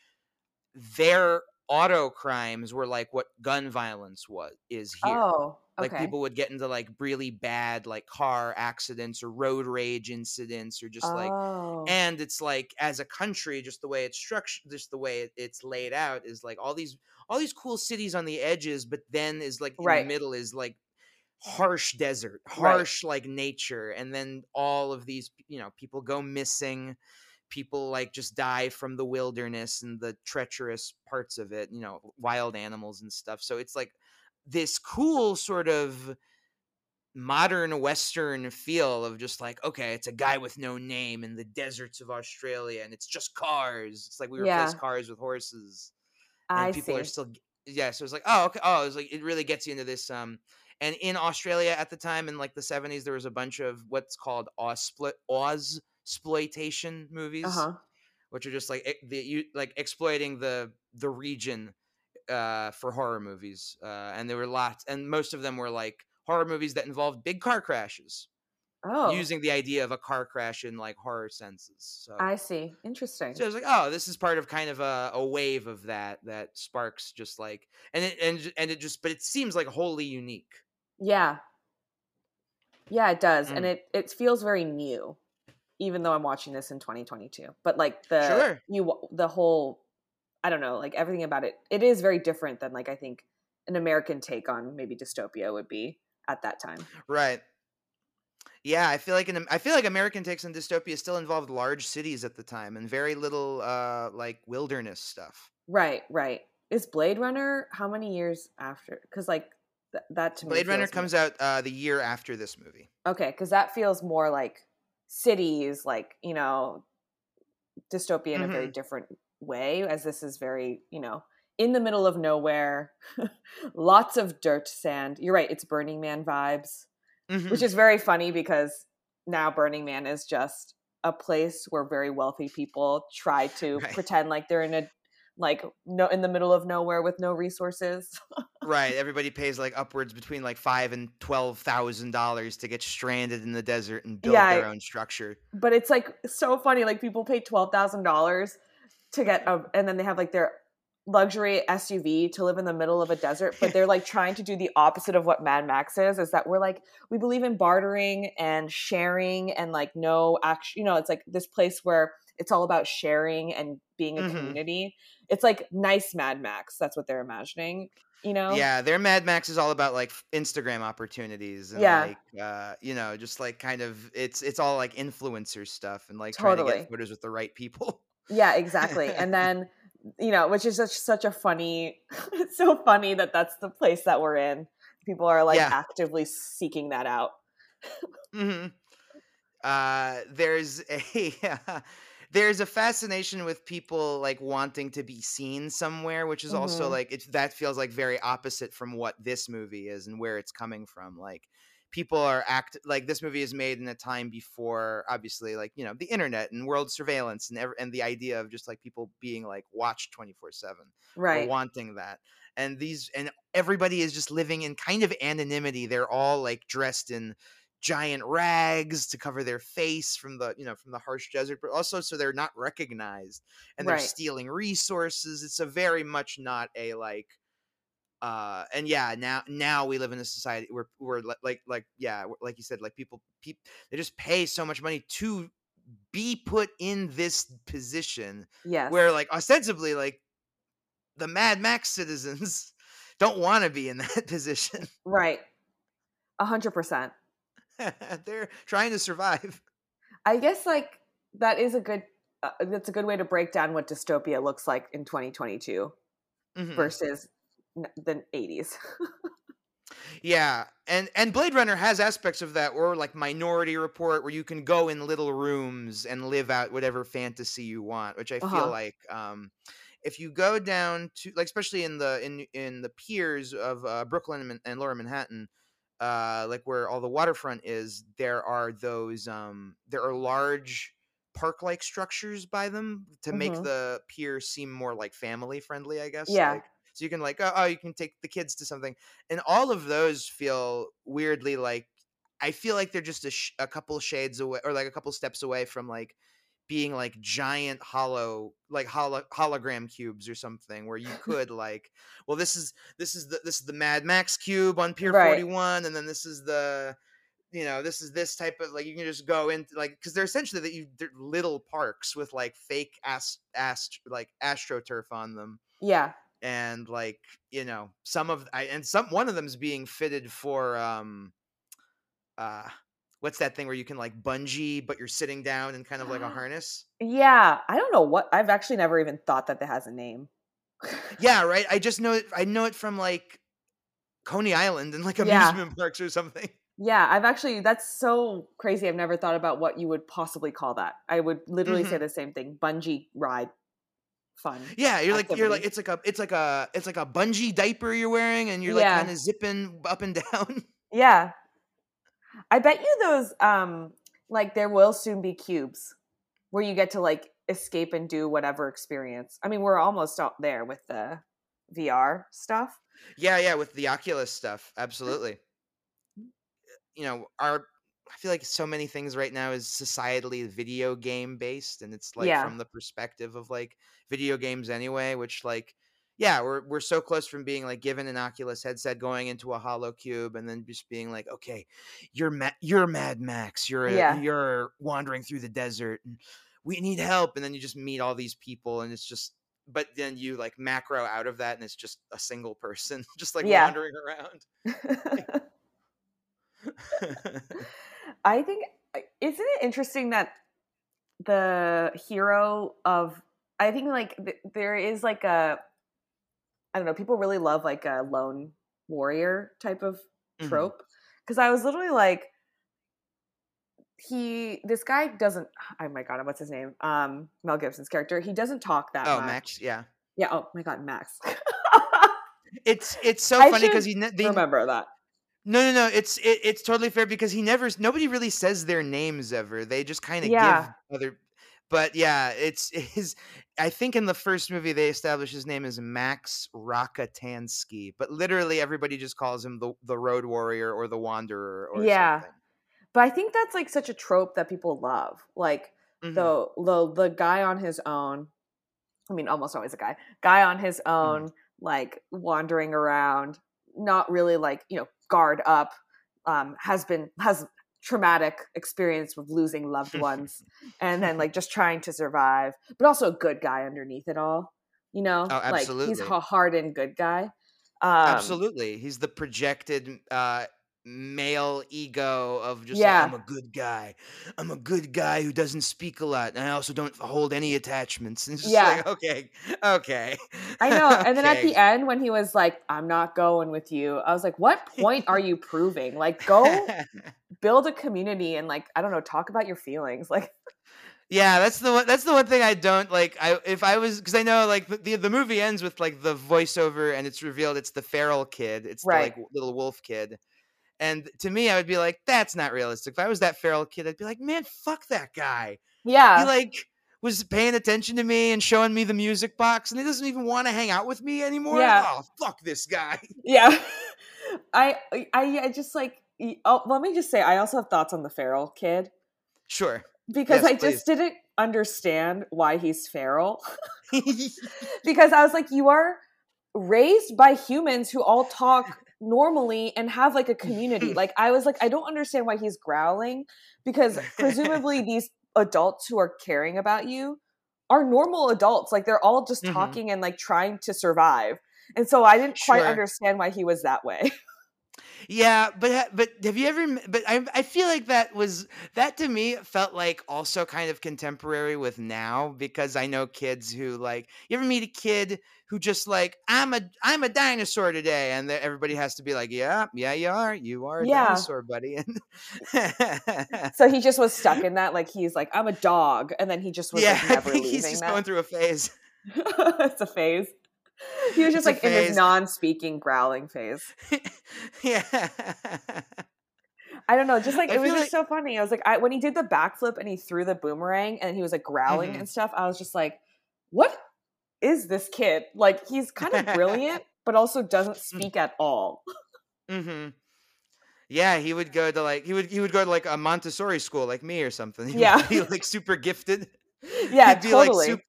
Speaker 8: their auto crimes were like what gun violence was is here
Speaker 7: Oh,
Speaker 8: like people would get into like really bad like car accidents or road rage incidents or just like
Speaker 7: oh.
Speaker 8: and it's like as a country just the way it's structured just the way it, it's laid out is like all these all these cool cities on the edges but then is like in
Speaker 7: Right.
Speaker 8: the middle is like harsh desert
Speaker 7: Right.
Speaker 8: harsh like nature and then all of these you know people go missing people like just die from the wilderness and the treacherous parts of it you know wild animals and stuff so it's like this cool sort of modern western feel of just like okay it's a guy with no name in the deserts of australia and it's just cars it's like we replace
Speaker 7: Yeah.
Speaker 8: cars with horses and
Speaker 7: I
Speaker 8: people
Speaker 7: see.
Speaker 8: are still yeah so it's like oh okay oh it's like it really gets you into this um and in australia at the time in like the 70s there was a bunch of what's called oz exploitation movies
Speaker 7: Uh huh.
Speaker 8: which are just like the you like exploiting the the region uh for horror movies uh and there were lots and most of them were like horror movies that involved big car crashes
Speaker 7: Oh,
Speaker 8: using the idea of a car crash in like horror senses so
Speaker 7: I see. Interesting.
Speaker 8: so I was like, oh, this is part of kind of a, a wave of that that sparks just like and it and and it just but it seems like wholly unique.
Speaker 7: Yeah. Yeah, it does. And
Speaker 8: Mm.
Speaker 7: it it feels very new even though I'm watching this in 2022. But like the
Speaker 8: Sure.
Speaker 7: you the whole I don't know, like everything about it it is very different than like I think an American take on maybe dystopia would be at that time.
Speaker 8: Right. Yeah, I feel like Am- I feel like American takes on dystopia still involved large cities at the time and very little uh like wilderness stuff.
Speaker 7: Right, right. Is Blade Runner how many years after? Because like th- that to me.
Speaker 8: Blade Runner
Speaker 7: feels more-
Speaker 8: comes out uh the year after this movie.
Speaker 7: Okay, because that feels more like cities, like you know, dystopia in a very different way. As this is very, you know, in the middle of nowhere, lots of dirt, sand. You're right. It's Burning Man vibes,
Speaker 8: Mhm.
Speaker 7: which is very funny because now Burning Man is just a place where very wealthy people try to
Speaker 8: Right.
Speaker 7: pretend like they're in a like no in the middle of nowhere with no resources.
Speaker 8: right, everybody pays like upwards between like five and twelve thousand dollars to get stranded in the desert and build
Speaker 7: Yeah,
Speaker 8: their own structure.
Speaker 7: but it's like so funny. Like people pay twelve thousand dollars to get a, and then they have like their luxury SUV to live in the middle of a desert. But they're like trying to do the opposite of what Mad Max is. Is that we're like we believe in bartering and sharing and like no action. You know, it's like this place where it's all about sharing and being a
Speaker 8: Mhm.
Speaker 7: community. It's like nice Mad Max. That's what they're imagining. You know?
Speaker 8: Yeah, their Mad Max is all about like Instagram opportunities and
Speaker 7: Yeah.
Speaker 8: like uh, you know, just like kind of it's it's all like influencer stuff and like trying to get photos with the right people.
Speaker 7: Yeah, exactly. and then, you know, which is such such a funny, it's so funny that that's the place that we're in. People are like
Speaker 8: Yeah.
Speaker 7: actively seeking that out.
Speaker 8: hmm Uh, there's a there's a fascination with people like wanting to be seen somewhere, which is also
Speaker 7: Mhm.
Speaker 8: like it's that feels like very opposite from what this movie is and where it's coming from. Like people are act like this movie is made in a time before obviously like you know the internet and world surveillance and ev- and the idea of just like people being like watched 24 7 or
Speaker 7: Right.
Speaker 8: wanting that and these and everybody is just living in kind of anonymity they're all like dressed in giant rags to cover their face from the you know from the harsh desert but also so they're not recognized and they're
Speaker 7: Right.
Speaker 8: stealing resources it's a very much not a like uh and yeah now now we live in a society where we're like like yeah like you said like people people they just pay so much money to be put in this position
Speaker 7: yeah
Speaker 8: where like ostensibly like the Mad Max citizens don't want to be in that position.
Speaker 7: right. A hundred percent.
Speaker 8: They're trying to survive.
Speaker 7: I guess like that is a good. Uh, that's a good way to break down what dystopia looks like in 2022
Speaker 8: Mhm.
Speaker 7: versus the 80s.
Speaker 8: Yeah, and and Blade Runner has aspects of that, or like Minority Report, where you can go in little rooms and live out whatever fantasy you want. Which I
Speaker 7: Uh-huh.
Speaker 8: feel like, um, if you go down to like, especially in the in in the piers of uh, Brooklyn and, and Lower Manhattan, uh, like where all the waterfront is, there are those um, there are large park-like structures by them to make
Speaker 7: Mhm.
Speaker 8: the pier seem more like family friendly. I guess.
Speaker 7: Yeah.
Speaker 8: Like, so you can like, oh, oh, you can take the kids to something and all of those feel weirdly like I feel like they're just a, sh- a couple shades away or like a couple steps away from like being like giant hollow like holo- hologram cubes or something where you could like well this is this is the this is the Mad Max cube on Pier
Speaker 7: Right.
Speaker 8: 41 and then this is the you know this is this type of like you can just go into like because they're essentially that you they're little parks with like fake ast ast like astroturf on them
Speaker 7: yeah.
Speaker 8: and like you know some of I, and some one of them's being fitted for um uh what's that thing where you can like bungee but you're sitting down in kind of like a harness
Speaker 7: Yeah. I don't know what. I've actually never even thought that that has a name.
Speaker 8: yeah right i just know it i know it from like coney island and like
Speaker 7: Yeah.
Speaker 8: amusement parks or something
Speaker 7: Yeah, I've actually that's so crazy. I've never thought about what you would possibly call that. I would literally say mm-hmm. the same thing. Bungee ride fun.
Speaker 8: yeah you're like you're like it's like a it's like a it's like a bungee diaper you're wearing and you're like
Speaker 7: Yeah.
Speaker 8: kind of zipping up and down
Speaker 7: Yeah. I bet you those um like there will soon be cubes where you get to like escape and do whatever experience. I mean, we're almost out there with the VR stuff.
Speaker 8: Yeah, yeah, with the Oculus stuff, absolutely. You know, our I feel like so many things right now is societally video game based, and it's like
Speaker 7: Yeah.
Speaker 8: from the perspective of like video games anyway, which like yeah, we're we're so close from being like given an Oculus headset going into a hollow cube and then just being like, okay, you're Ma- you're Mad Max, you're a,
Speaker 7: Yeah.
Speaker 8: you're wandering through the desert and we need help and then you just meet all these people and it's just but then you like macro out of that and it's just a single person just like
Speaker 7: Yeah.
Speaker 8: wandering around
Speaker 7: I think uh, isn't it interesting that the hero of I think like th- there is like a I don't know people really love like a lone warrior type of
Speaker 8: Mhm.
Speaker 7: trope because I was literally like he this guy doesn't oh my god what's his name um Mel Gibson's character he doesn't talk that
Speaker 8: Oh,
Speaker 7: much
Speaker 8: Max, yeah.
Speaker 7: yeah oh my god Max
Speaker 8: It's it's so
Speaker 7: I
Speaker 8: funny because he they,
Speaker 7: remember that
Speaker 8: No, no, no. It's it, it's totally fair because he never nobody really says their names ever. They just kind of
Speaker 7: Yeah.
Speaker 8: give other but yeah, it's his I think in the first movie they establish his name as Max Rockatansky, but literally everybody just calls him the the road warrior or the wanderer or
Speaker 7: Yeah.
Speaker 8: something.
Speaker 7: but I think that's like such a trope that people love like
Speaker 8: Mhm.
Speaker 7: the the the guy on his own i mean almost always a guy guy on his
Speaker 8: Mm-hmm.
Speaker 7: own like wandering around not really like you know guard up um has been has traumatic experience with losing loved ones and then like just trying to survive but also a good guy underneath it all you know
Speaker 8: Oh,
Speaker 7: like he's a hardened good guy um
Speaker 8: Absolutely. He's the projected uh male ego of just
Speaker 7: Yeah.
Speaker 8: like, I'm a good guy. I'm a good guy who doesn't speak a lot. And I also don't hold any attachments. And it's just
Speaker 7: Yeah.
Speaker 8: like, okay, okay.
Speaker 7: I know. And then at the end, when he was like, I'm not going with you, I was like, what point are you proving? Like, go build a community and, like, I don't know, talk about your feelings. Like,
Speaker 8: Yeah, that's the one. That's the one thing I don't like. I if I was because I know like the, the the movie ends with like the voiceover and it's revealed it's the feral kid. It's
Speaker 7: Right.
Speaker 8: the like little wolf kid. And to me, I would be like, that's not realistic. If I was that feral kid, I'd be like, man, fuck that guy.
Speaker 7: yeah.
Speaker 8: He like was paying attention to me and showing me the music box, and he doesn't even want to hang out with me anymore.
Speaker 7: Yeah.
Speaker 8: Oh, fuck this guy.
Speaker 7: yeah. I, I, I just like, oh, let me just say, I also have thoughts on the feral kid
Speaker 8: Sure.
Speaker 7: because
Speaker 8: Yes,
Speaker 7: I
Speaker 8: please.
Speaker 7: just didn't understand why he's feral. because I was like, you are raised by humans who all talk normally and have like a community. Like I was like, I don't understand why he's growling because presumably these adults who are caring about you are normal adults. Like they're all just
Speaker 8: Mhm.
Speaker 7: talking and like trying to survive. And so I didn't quite
Speaker 8: Sure.
Speaker 7: understand why he was that way.
Speaker 8: Yeah, but but have you ever? But I I feel like that was that to me felt like also kind of contemporary with now because I know kids who like you ever meet a kid who just like I'm a I'm a dinosaur today and everybody has to be like yeah yeah you are you are a
Speaker 7: Yeah.
Speaker 8: dinosaur buddy and
Speaker 7: so he just was stuck in that. Like he's like, I'm a dog. And then he just was
Speaker 8: yeah
Speaker 7: like
Speaker 8: I
Speaker 7: never
Speaker 8: think
Speaker 7: leaving
Speaker 8: he's just
Speaker 7: that.
Speaker 8: going through a phase.
Speaker 7: it's a phase. He was just
Speaker 8: It's
Speaker 7: like in his non-speaking growling phase.
Speaker 8: yeah.
Speaker 7: I don't know, just like
Speaker 8: I
Speaker 7: it was just so funny. I was like, I when he did the backflip and he threw the boomerang and he was like growling
Speaker 8: Mhm.
Speaker 7: and stuff. I was just like, what is this kid? Like he's kind of brilliant, but also doesn't speak at all.
Speaker 8: hmm Yeah, he would go to like he would he would go to like a Montessori school like me or something. He would
Speaker 7: Yeah.
Speaker 8: be like super gifted.
Speaker 7: Yeah,
Speaker 8: He'd be
Speaker 7: totally.
Speaker 8: like sup-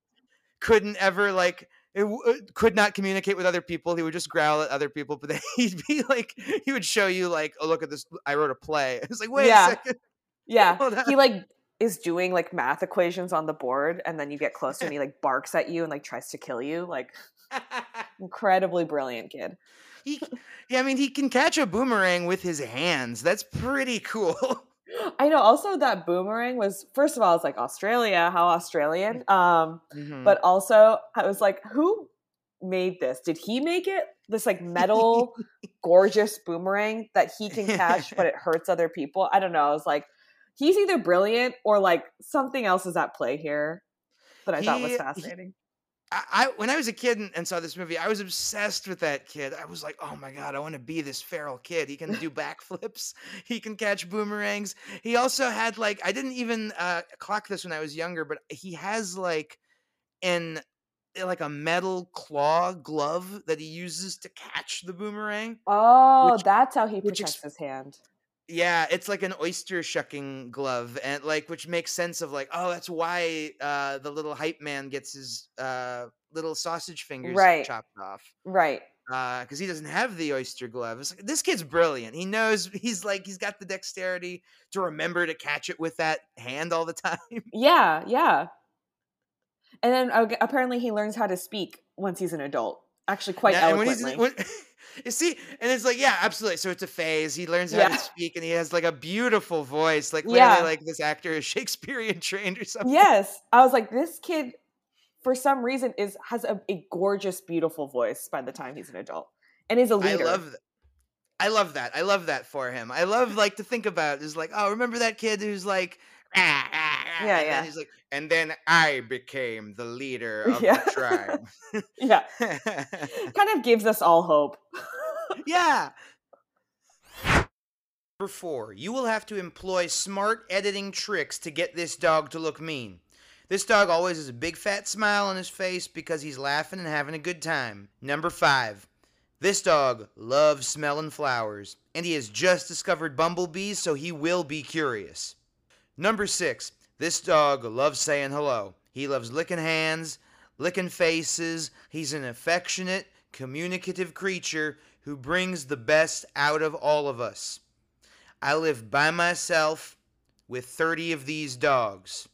Speaker 8: couldn't ever like it w- uh, could not communicate with other people. He would just growl at other people, but then he'd be like he would show you like, oh look at this, I wrote a play. It's like wait
Speaker 7: Yeah.
Speaker 8: a second.
Speaker 7: yeah, he like is doing like math equations on the board, and then you get closer and he like barks at you and like tries to kill you. Like incredibly brilliant kid.
Speaker 8: he, yeah, I mean he can catch a boomerang with his hands. That's pretty cool.
Speaker 7: I know. Also, that boomerang was first of all, it's like Australia, how Australian. Um,
Speaker 8: Mhm.
Speaker 7: but also I was like, who made this? Did he make it? This like metal, gorgeous boomerang that he can catch, but it hurts other people. I don't know. I was like, he's either brilliant or like something else is at play here that I thought was
Speaker 8: He- he-
Speaker 7: fascinating.
Speaker 8: I, I when I was a kid and, and saw this movie, I was obsessed with that kid. I was like, oh my god, I want to be this feral kid. He can do backflips. He can catch boomerangs. He also had like I didn't even uh, clock this when I was younger, but he has like an eh, like a metal claw glove that he uses to catch the boomerang.
Speaker 7: Oh,
Speaker 8: which-
Speaker 7: that's how he protects
Speaker 8: ex-
Speaker 7: his hand.
Speaker 8: Yeah, it's like an oyster shucking glove, and like which makes sense of like, oh, that's why uh, the little hype man gets his uh, little sausage fingers
Speaker 7: Right.
Speaker 8: chopped off
Speaker 7: Right.
Speaker 8: because he doesn't have the oyster glove. It's like, this kid's brilliant. He knows he's like he's got the dexterity to remember to catch it with that hand all the time.
Speaker 7: Yeah, yeah. And then uh, apparently he learns how to speak once he's an adult. Actually quite
Speaker 8: Now- and when he's- when- you see, and it's like, yeah, absolutely. So it's a phase. He learns how
Speaker 7: Yeah.
Speaker 8: to speak, and he has like a beautiful voice. Like
Speaker 7: Yeah.
Speaker 8: like this actor is Shakespearean trained or something.
Speaker 7: yes, I was like, this kid, for some reason, is has a, a gorgeous, beautiful voice by the time he's an adult, and is a leader.
Speaker 8: I love that. I love that. I love that for him. I love like to think about is like, oh, remember that kid who's like, "Ah, ah, ah,"
Speaker 7: Yeah,
Speaker 8: and
Speaker 7: yeah.
Speaker 8: Then he's like, and then I became the leader of
Speaker 7: Yeah.
Speaker 8: the tribe.
Speaker 7: yeah, kind of gives us all hope.
Speaker 8: yeah. Number four, you will have to employ smart editing tricks to get this dog to look mean. This dog always has a big fat smile on his face because he's laughing and having a good time. Number five, this dog loves smelling flowers, and he has just discovered bumblebees, so he will be curious. Number six, this dog loves saying hello. He loves licking hands, licking faces. He's an affectionate, communicative creature who brings the best out of all of us. I live by myself with 30 of these dogs.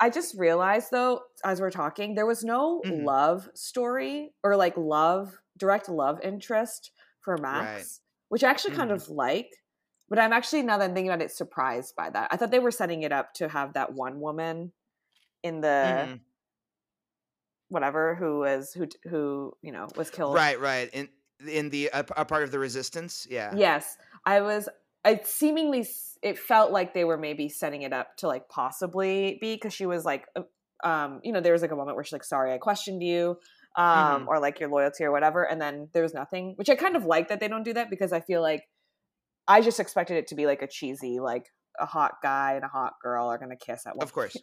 Speaker 7: I just realized though, as we're talking, there was no
Speaker 8: Mhm.
Speaker 7: love story or like love, direct love interest for Max,
Speaker 8: Right.
Speaker 7: which I actually kind
Speaker 8: Mhm.
Speaker 7: of like. But I'm actually now that I'm thinking about it, surprised by that. I thought they were setting it up to have that one woman in the
Speaker 8: Mhm.
Speaker 7: whatever who was who who you know was killed.
Speaker 8: Right, right. In in the a, a part of the resistance, yeah.
Speaker 7: Yes, I was. It seemingly it felt like they were maybe setting it up to like possibly be because she was like, uh, um, you know, there was like a moment where she's like, "Sorry, I questioned you," um,
Speaker 8: Mhm.
Speaker 7: or like your loyalty or whatever, and then there was nothing, which I kind of like that they don't do that because I feel like I just expected it to be like a cheesy, like a hot guy and a hot girl are gonna kiss at one.
Speaker 8: Of course.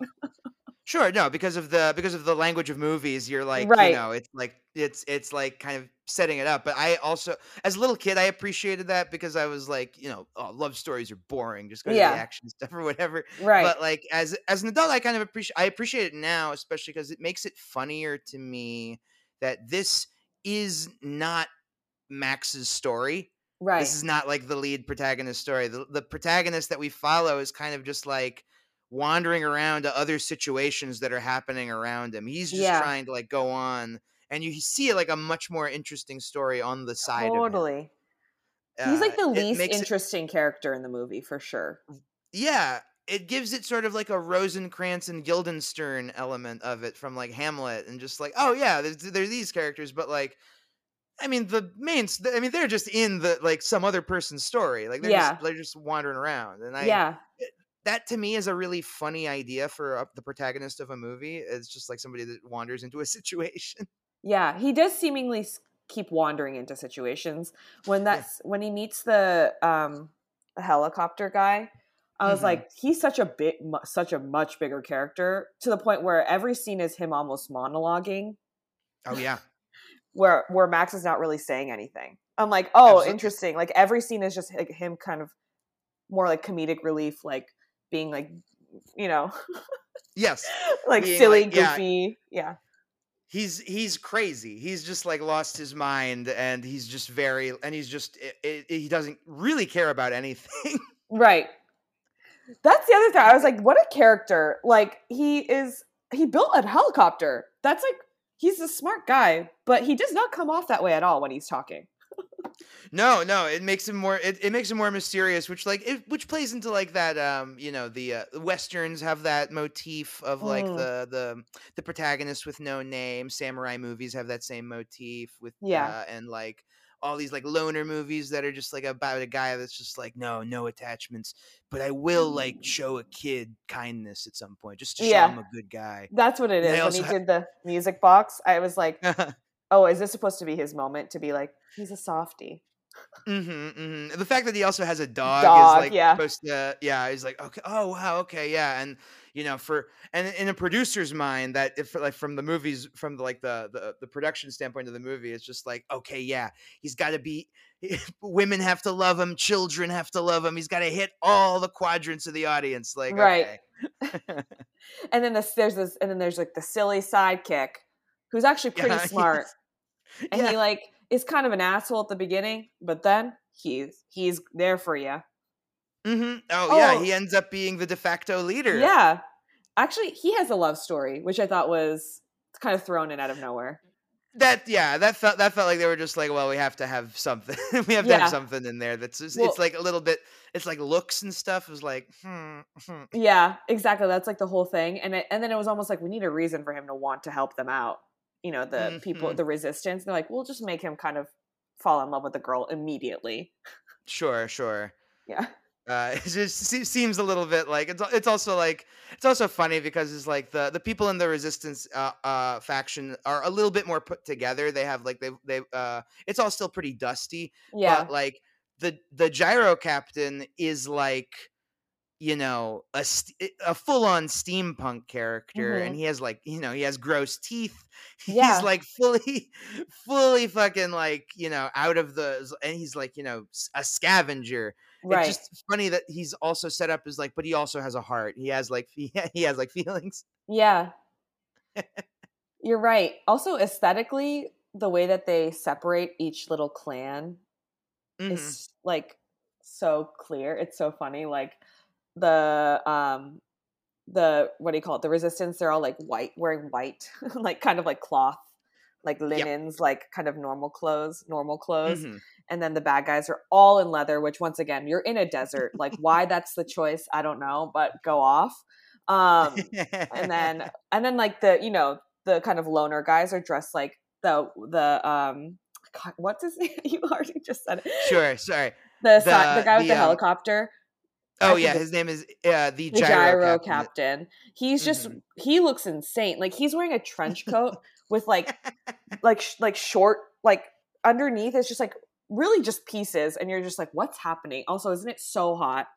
Speaker 8: Sure, no, because of the because of the language of movies, you're like,
Speaker 7: Right.
Speaker 8: you know, it's like it's it's like kind of setting it up. But I also, as a little kid, I appreciated that because I was like, you know, oh, love stories are boring. Just go to
Speaker 7: Yeah.
Speaker 8: the action stuff or whatever.
Speaker 7: right?
Speaker 8: But like as as an adult, I kind of appreciate I appreciate it now, especially because it makes it funnier to me that this is not Max's story.
Speaker 7: Right.
Speaker 8: This is not like the lead protagonist story. The, the protagonist that we follow is kind of just like wandering around to other situations that are happening around him. He's just
Speaker 7: Yeah.
Speaker 8: trying to like go on, and you see like a much more interesting story on the side.
Speaker 7: Totally. He's like the
Speaker 8: Uh,
Speaker 7: least
Speaker 8: makes it-
Speaker 7: interesting character in the movie for sure.
Speaker 8: yeah, it gives it sort of like a Rosencrantz and Guildenstern element of it from like Hamlet, and just like, oh yeah, there's there's these characters, but like, I mean, the main, I mean, they're just in the like some other person's story, like they're
Speaker 7: Yeah.
Speaker 8: just they're just wandering around, and I
Speaker 7: yeah,
Speaker 8: that to me is a really funny idea for uh, the protagonist of a movie. It's just like somebody that wanders into a situation.
Speaker 7: Yeah, he does seemingly keep wandering into situations. When
Speaker 8: Yeah.
Speaker 7: that's when he meets the um the helicopter guy, I was
Speaker 8: Mhm.
Speaker 7: like, he's such a big, mu- such a much bigger character to the point where every scene is him almost monologuing,
Speaker 8: Oh yeah,
Speaker 7: where where Max is not really saying anything. I'm like, oh,
Speaker 8: Absolutely.
Speaker 7: interesting. Like every scene is just like him kind of more like comedic relief, like being like, you know,
Speaker 8: yes,
Speaker 7: like
Speaker 8: Being
Speaker 7: silly,
Speaker 8: like,
Speaker 7: goofy. Yeah.
Speaker 8: he's he's crazy. He's just like lost his mind, and he's just very, and he's just i i he doesn't really care about anything.
Speaker 7: Right. That's the other thing. I was like, what a character. Like, he is, he built a helicopter. That's like, he's a smart guy, but he does not come off that way at all when he's talking.
Speaker 8: No, no, it makes him more. It, it makes him more mysterious, which like it, which plays into like that. Um, you know, the uh, westerns have that motif of like
Speaker 7: Mm.
Speaker 8: the the the protagonist with no name. Samurai movies have that same motif with
Speaker 7: Yeah.
Speaker 8: uh, and like all these like loner movies that are just like about a guy that's just like no no attachments, but I will like show a kid kindness at some point just to show
Speaker 7: Yeah.
Speaker 8: him a good guy.
Speaker 7: That's what it is. When he
Speaker 8: ha-
Speaker 7: did the music box, I was like, oh, is this supposed to be his moment to be like, he's a softie?
Speaker 8: Mm-hmm, mm-hmm. The fact that he also has a dog,
Speaker 7: Dog,
Speaker 8: is like
Speaker 7: yeah.
Speaker 8: supposed to, yeah. He's like, okay, oh wow, okay, yeah, and you know, for and in a producer's mind, that if like from the movies, from the like the the, the production standpoint of the movie, it's just like, okay, yeah, he's got to be. Women have to love him. Children have to love him. He's got to hit all the quadrants of the audience. Like,
Speaker 7: Right.
Speaker 8: okay.
Speaker 7: And then this, there's this, and then there's like the silly sidekick who's actually pretty
Speaker 8: Yeah,
Speaker 7: smart. And
Speaker 8: yeah.
Speaker 7: he like is kind of an asshole at the beginning, but then he's he's there for you.
Speaker 8: Hmm Oh, yeah,
Speaker 7: Oh.
Speaker 8: he ends up being the de facto leader.
Speaker 7: Yeah. Actually, he has a love story, which I thought was kind of thrown in out of nowhere.
Speaker 8: that yeah that felt that felt like they were just like well we have to have something we have to
Speaker 7: Yeah.
Speaker 8: have something in there that's just,
Speaker 7: Well-
Speaker 8: it's like a little bit it's like looks and stuff it was like hmm, hmm.
Speaker 7: Yeah, exactly. That's like the whole thing, and it, and then it was almost like we need a reason for him to want to help them out. You know, the people,
Speaker 8: Mhm.
Speaker 7: the resistance. They're like, we'll just make him kind of fall in love with the girl immediately.
Speaker 8: sure sure
Speaker 7: Yeah,
Speaker 8: uh it just seems a little bit like it's it's also like it's also funny because it's like the the people in the resistance uh uh faction are a little bit more put together. They have like they they uh it's all still pretty dusty
Speaker 7: yeah,
Speaker 8: but like the the gyro captain is like you know a st- a full on steampunk character and he has like you know he has gross teeth.
Speaker 7: Yeah.
Speaker 8: he's like fully fully fucking like you know out of the and he's like you know a scavenger
Speaker 7: right.
Speaker 8: it's just funny that he's also set up as like but he also has a heart he has like he, he has like feelings
Speaker 7: Yeah. You're right. Also, aesthetically, the way that they separate each little clan
Speaker 8: Mhm.
Speaker 7: is like so clear. It's so funny. Like the um the what do you call it? The resistance, they're all like white, wearing white, like kind of like cloth, like linens, like kind of normal clothes, normal clothes.
Speaker 8: Mhm.
Speaker 7: And then the bad guys are all in leather, which once again, you're in a desert. Like why that's the choice, I don't know, but go off. Um and then and then like the you know the kind of loner guys are dressed like the the um God, what's his name? You already just said it.
Speaker 8: sure sorry
Speaker 7: The the,
Speaker 8: The-
Speaker 7: guy with
Speaker 8: the,
Speaker 7: the,
Speaker 8: um,
Speaker 7: helicopter,
Speaker 8: oh yeah his name is uh the gyro,
Speaker 7: gyro
Speaker 8: captain.
Speaker 7: captain. He's just
Speaker 8: Mhm.
Speaker 7: he looks insane. Like he's wearing a trench coat with like like sh- like short like underneath is just like really just pieces, and you're just like, what's happening? Also, isn't it so hot?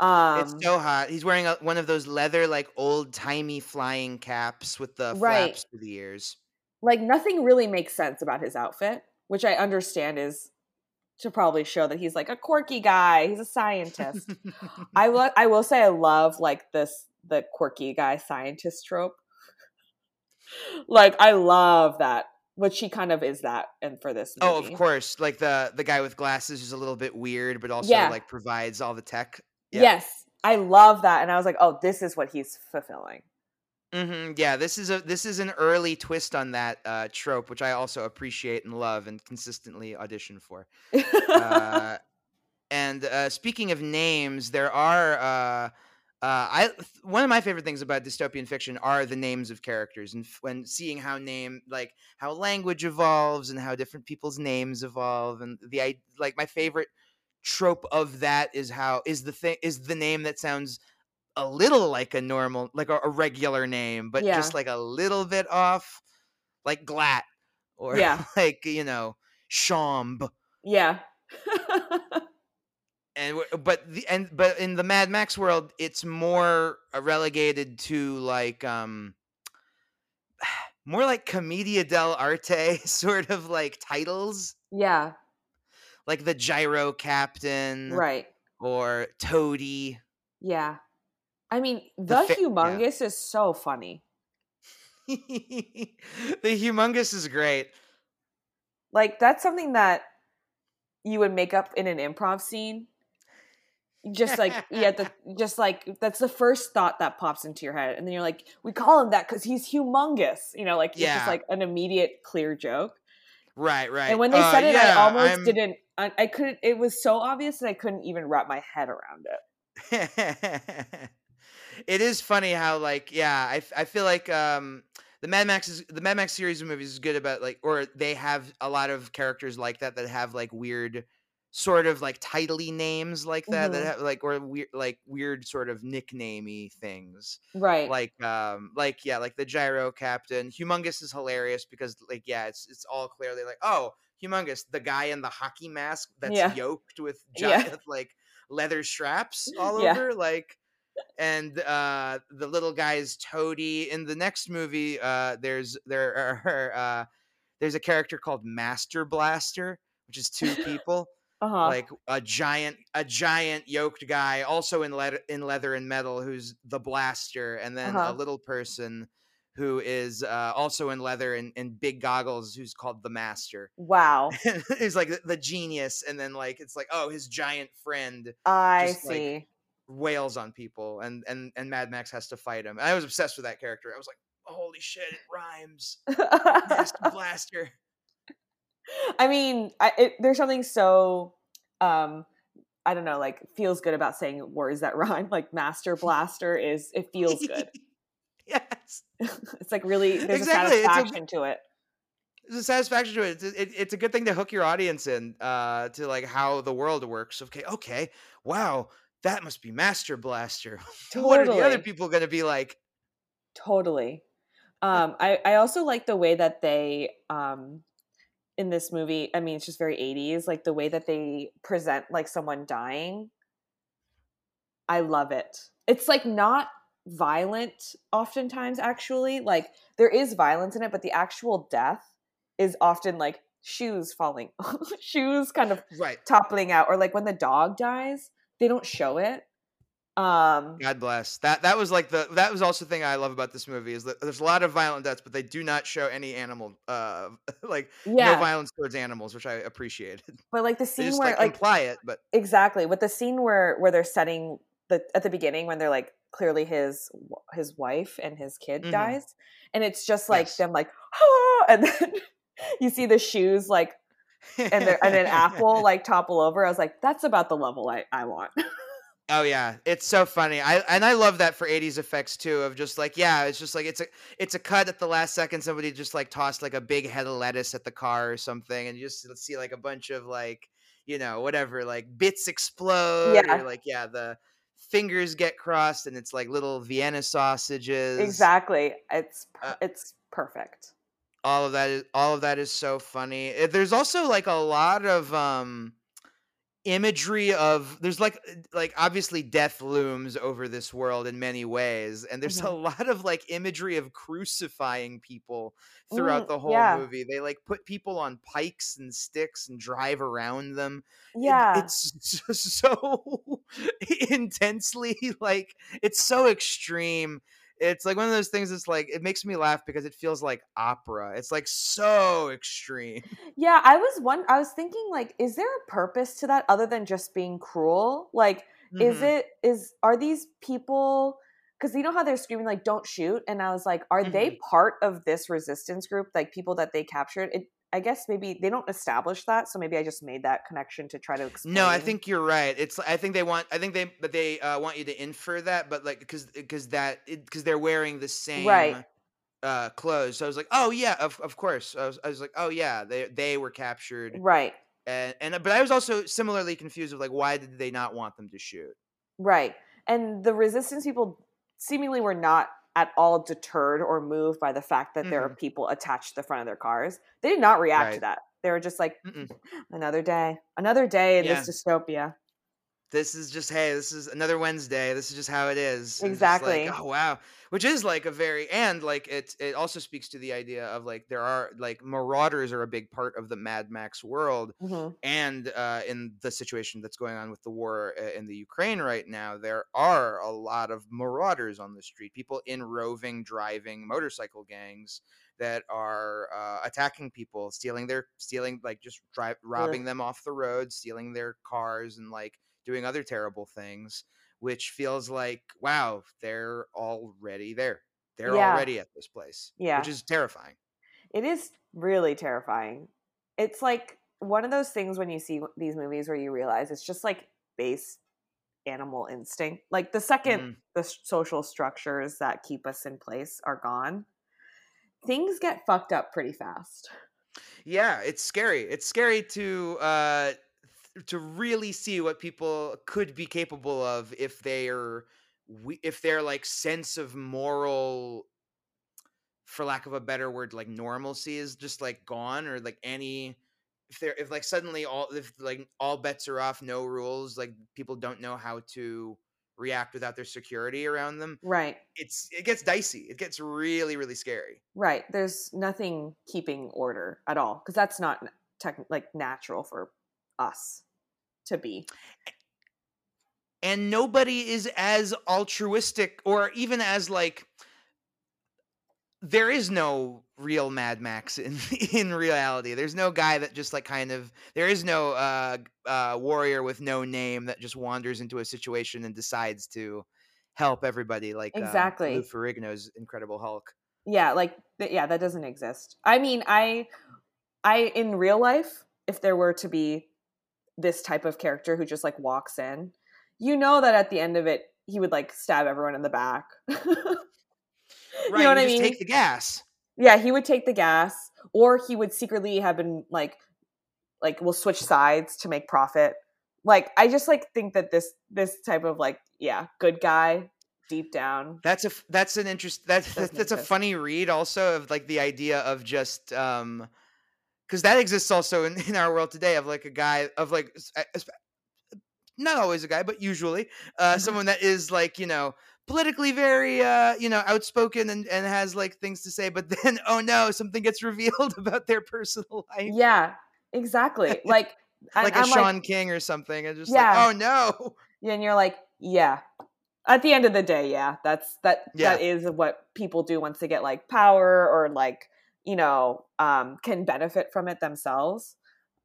Speaker 7: Um,
Speaker 8: it's so hot. He's wearing a, one of those leather, like old timey flying caps with the
Speaker 7: Right.
Speaker 8: flaps to the ears.
Speaker 7: like nothing really makes sense about his outfit, which I understand is to probably show that he's like a quirky guy. He's a scientist. I lo- I will say I love like this the quirky guy scientist trope. Like I love that, which she kind of is that, and for this movie.
Speaker 8: oh, of course, like the the guy with glasses is a little bit weird, but also
Speaker 7: Yeah.
Speaker 8: like provides all the tech. Yeah.
Speaker 7: Yes, I love that, and I was like, oh, this is what he's fulfilling.
Speaker 8: Mm-hmm. Yeah, this is a this is an early twist on that uh, trope, which I also appreciate and love and consistently audition for. Uh, and uh, speaking of names, there are uh, I one of my favorite things about dystopian fiction are the names of characters, and f- when seeing how name like how language evolves and how different people's names evolve, and the I like my favorite trope of that is how is the thing is the name that sounds a little like a normal like a, a regular name, but
Speaker 7: Yeah.
Speaker 8: just like a little bit off, like Glat or
Speaker 7: Yeah.
Speaker 8: like you know Chamb
Speaker 7: yeah.
Speaker 8: and but the and but in the Mad Max world, it's more relegated to like um more like commedia dell'arte sort of like titles,
Speaker 7: yeah.
Speaker 8: like the Gyro Captain,
Speaker 7: Right.
Speaker 8: or Toadie.
Speaker 7: Yeah. I mean, the,
Speaker 8: yeah.
Speaker 7: Humungus is so funny.
Speaker 8: the Humungus is great.
Speaker 7: Like that's something that you would make up in an improv scene. Just like yeah, the, just like that's the first thought that pops into your head, and then you're like, we call him that because he's humongous. You know, like it's just like an immediate, clear joke.
Speaker 8: Right, right.
Speaker 7: And when they
Speaker 8: Uh,
Speaker 7: said it, I almost
Speaker 8: I'm-
Speaker 7: didn't. I, I couldn't. It was so obvious that I couldn't even wrap my head around it.
Speaker 8: it is funny how like yeah i, I feel like um the Mad Max is the Mad Max series of movies is good about like or they have a lot of characters like that that have like weird sort of like titly names like that
Speaker 7: Mhm.
Speaker 8: that have like or weird like weird sort of nicknamey things
Speaker 7: Right.
Speaker 8: like um like yeah like the gyro captain Humungus is hilarious because like yeah it's it's all clearly like oh Humungus the guy in the hockey mask that's
Speaker 7: Yeah.
Speaker 8: yoked with
Speaker 7: Yeah.
Speaker 8: giant like leather straps all
Speaker 7: Yeah.
Speaker 8: over like and uh the little guy's Toadie in the next movie uh there's there are uh there's a character called master blaster which is two people
Speaker 7: uh huh.
Speaker 8: like a giant a giant yoked guy also in leather in leather and metal who's the blaster and then
Speaker 7: Uh-huh.
Speaker 8: a little person who is uh, also in leather and, and big goggles who's called the master
Speaker 7: wow.
Speaker 8: he's like the, the genius and then like it's like oh his giant friend
Speaker 7: I
Speaker 8: just, like,
Speaker 7: see.
Speaker 8: wails on people and and and mad max has to fight him i was obsessed with that character i was like holy shit, it rhymes. Master Blaster.
Speaker 7: I mean, I, it, there's something so um I don't know, like feels good about saying words that rhyme. Like Master Blaster is it feels good.
Speaker 8: yes.
Speaker 7: it's like really there's
Speaker 8: Exactly,
Speaker 7: a
Speaker 8: it's a-
Speaker 7: satisfaction to it.
Speaker 8: There's a satisfaction to it. It's, it. it's a good thing to hook your audience in uh, to like how the world works. Okay, okay, wow, that must be Master Blaster. Totally. what are the other people going to be like?
Speaker 7: Totally. Um, I, I also like the way that they um in this movie, I mean it's just very 80s, like the way that they present like someone dying. I love it. It's like not violent oftentimes actually. Like there is violence in it, but the actual death is often like shoes falling, shoes kind of
Speaker 8: Right.
Speaker 7: toppling out or like when the dog dies, they don't show it. Um
Speaker 8: God bless. That that was like the that was also the thing I love about this movie is that there's a lot of violent deaths, but they do not show any animal uh like
Speaker 7: yeah,
Speaker 8: no violence towards animals, which I appreciated.
Speaker 7: but like the scene
Speaker 8: just
Speaker 7: where
Speaker 8: like,
Speaker 7: like
Speaker 8: imply it, but
Speaker 7: exactly with the scene where where they're setting the at the beginning when they're like clearly his his wife and his kid
Speaker 8: Mhm.
Speaker 7: dies and it's just like
Speaker 8: Yes.
Speaker 7: them like ah! and then you see the shoes like and and an apple like topple over i was like that's about the level i i want
Speaker 8: Oh yeah, it's so funny. I and I love that for 80s effects too of just like yeah, it's just like it's a it's a cut at the last second somebody just like tossed like a big head of lettuce at the car or something and you just see like a bunch of like you know, whatever, like bits explode
Speaker 7: Yeah.
Speaker 8: or like yeah, the fingers get crossed and it's like little Vienna sausages.
Speaker 7: exactly it's per-
Speaker 8: Uh,
Speaker 7: it's perfect
Speaker 8: all of that is all of that is so funny Uh, there's also like a lot of um imagery of there's like like obviously death looms over this world in many ways and there's a
Speaker 7: Mhm.
Speaker 8: lot of like imagery of crucifying people throughout
Speaker 7: Mm,
Speaker 8: the whole
Speaker 7: yeah.
Speaker 8: movie they like put people on pikes and sticks and drive around them It-
Speaker 7: yeah
Speaker 8: it's just so intensely like it's so extreme it's like one of those things that's like it makes me laugh because it feels like opera it's like so extreme
Speaker 7: Yeah, I was one. I was thinking, like, is there a purpose to that other than just being cruel? Like, is
Speaker 8: Mhm.
Speaker 7: it is are these people? Because you know how they're screaming like "Don't shoot," and I was like, are
Speaker 8: Mm-hmm.
Speaker 7: they part of this resistance group? Like people that they captured? It. I guess maybe they don't establish that, so maybe I just made that connection to try to explain.
Speaker 8: no i think you're right. It's i think they want i think they but they uh, want you to infer that but like because because that because they're wearing the same
Speaker 7: Right.
Speaker 8: uh clothes. So i was like oh yeah of, of course. I was, I was like oh yeah they they were captured.
Speaker 7: Right,
Speaker 8: and and but i was also similarly confused of like why did they not want them to shoot?
Speaker 7: Right, and the resistance people seemingly were not at all deterred or moved by the fact that there are people attached to the front of their cars. They did not react to
Speaker 8: Mm-hmm.
Speaker 7: That. They were just like,
Speaker 8: Mm-mm.
Speaker 7: another day, another day in
Speaker 8: Yeah.
Speaker 7: this dystopia.
Speaker 8: This is just hey this is another wednesday this is just how it is just like,
Speaker 7: Exactly.
Speaker 8: oh wow which is like a very and like it it also speaks to the idea of like there are like marauders are a big part of the mad max world
Speaker 7: Mhm.
Speaker 8: and uh, in the situation that's going on with the war uh, in the Ukraine right now, there are a lot of marauders on the street, people in roving, driving motorcycle gangs that are uh, attacking people, stealing their, stealing like just drive, robbing them off the road, stealing their cars, and like doing other terrible things. Which feels like wow, they're already there. They're
Speaker 7: Yeah.
Speaker 8: already at this place,
Speaker 7: Yeah.
Speaker 8: which is terrifying.
Speaker 7: It is really terrifying. It's like one of those things when you see these movies where you realize it's just like base animal instinct. Like the second
Speaker 8: Mhm.
Speaker 7: the social structures that keep us in place are gone, things get fucked up pretty fast.
Speaker 8: Yeah, it's scary. It's scary to uh to really see what people could be capable of if they're if their like sense of moral for lack of a better word like normalcy is just like gone or like any if they're if like suddenly all if like all bets are off no rules like people don't know how to react without their security around them
Speaker 7: Right.
Speaker 8: it's it gets dicey it gets really really scary
Speaker 7: Right. There's nothing keeping order at all because that's not tech, like natural for us to be.
Speaker 8: and nobody is as altruistic or even as like there is no real Mad Max in in reality. There's no guy that just like kind of there is no uh uh warrior with no name that just wanders into a situation and decides to help everybody like um,
Speaker 7: Exactly.
Speaker 8: Lou Ferrigno's Incredible Hulk.
Speaker 7: Yeah, like yeah, that doesn't exist. I mean, I I in real life, if there were to be this type of character who just like walks in, you know that at the end of it he would like stab everyone in the back.
Speaker 8: Right.
Speaker 7: you know what I mean?
Speaker 8: Take the gas.
Speaker 7: yeah, he would take the gas or he would secretly have been like like we'll switch sides to make profit. Like I just like think that this this type of like yeah, good guy deep down.
Speaker 8: That's a that's an interest that's that's, that's a funny read also of like the idea of just um because that exists also in, in our world today of like a guy of like s- a- es- not always a guy but usually uh
Speaker 7: Mhm.
Speaker 8: someone that is like you know politically very uh you know outspoken and and has like things to say but then oh no something gets revealed about their personal life
Speaker 7: Yeah, exactly. Like
Speaker 8: like a
Speaker 7: I'm
Speaker 8: Shaun King or something and just
Speaker 7: Yeah.
Speaker 8: like oh no
Speaker 7: Yeah, and you're like, yeah. At the end of the day, yeah, that's that
Speaker 8: Yeah.
Speaker 7: that is what people do once they get like power or like, you know, um can benefit from it themselves.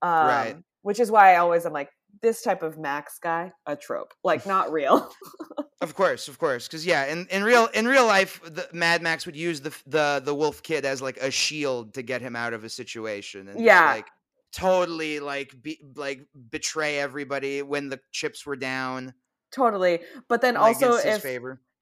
Speaker 7: Um
Speaker 8: Right.
Speaker 7: which is why I always am like this type of max guy, a trope. Like not real.
Speaker 8: Of course, of course, because yeah, in, in real in real life, the, Mad Max would use the the the Wolf Kid as like a shield to get him out of a situation, and just,
Speaker 7: Yeah.
Speaker 8: like totally like be, like betray everybody when the chips were down.
Speaker 7: totally. But then
Speaker 8: like,
Speaker 7: also if.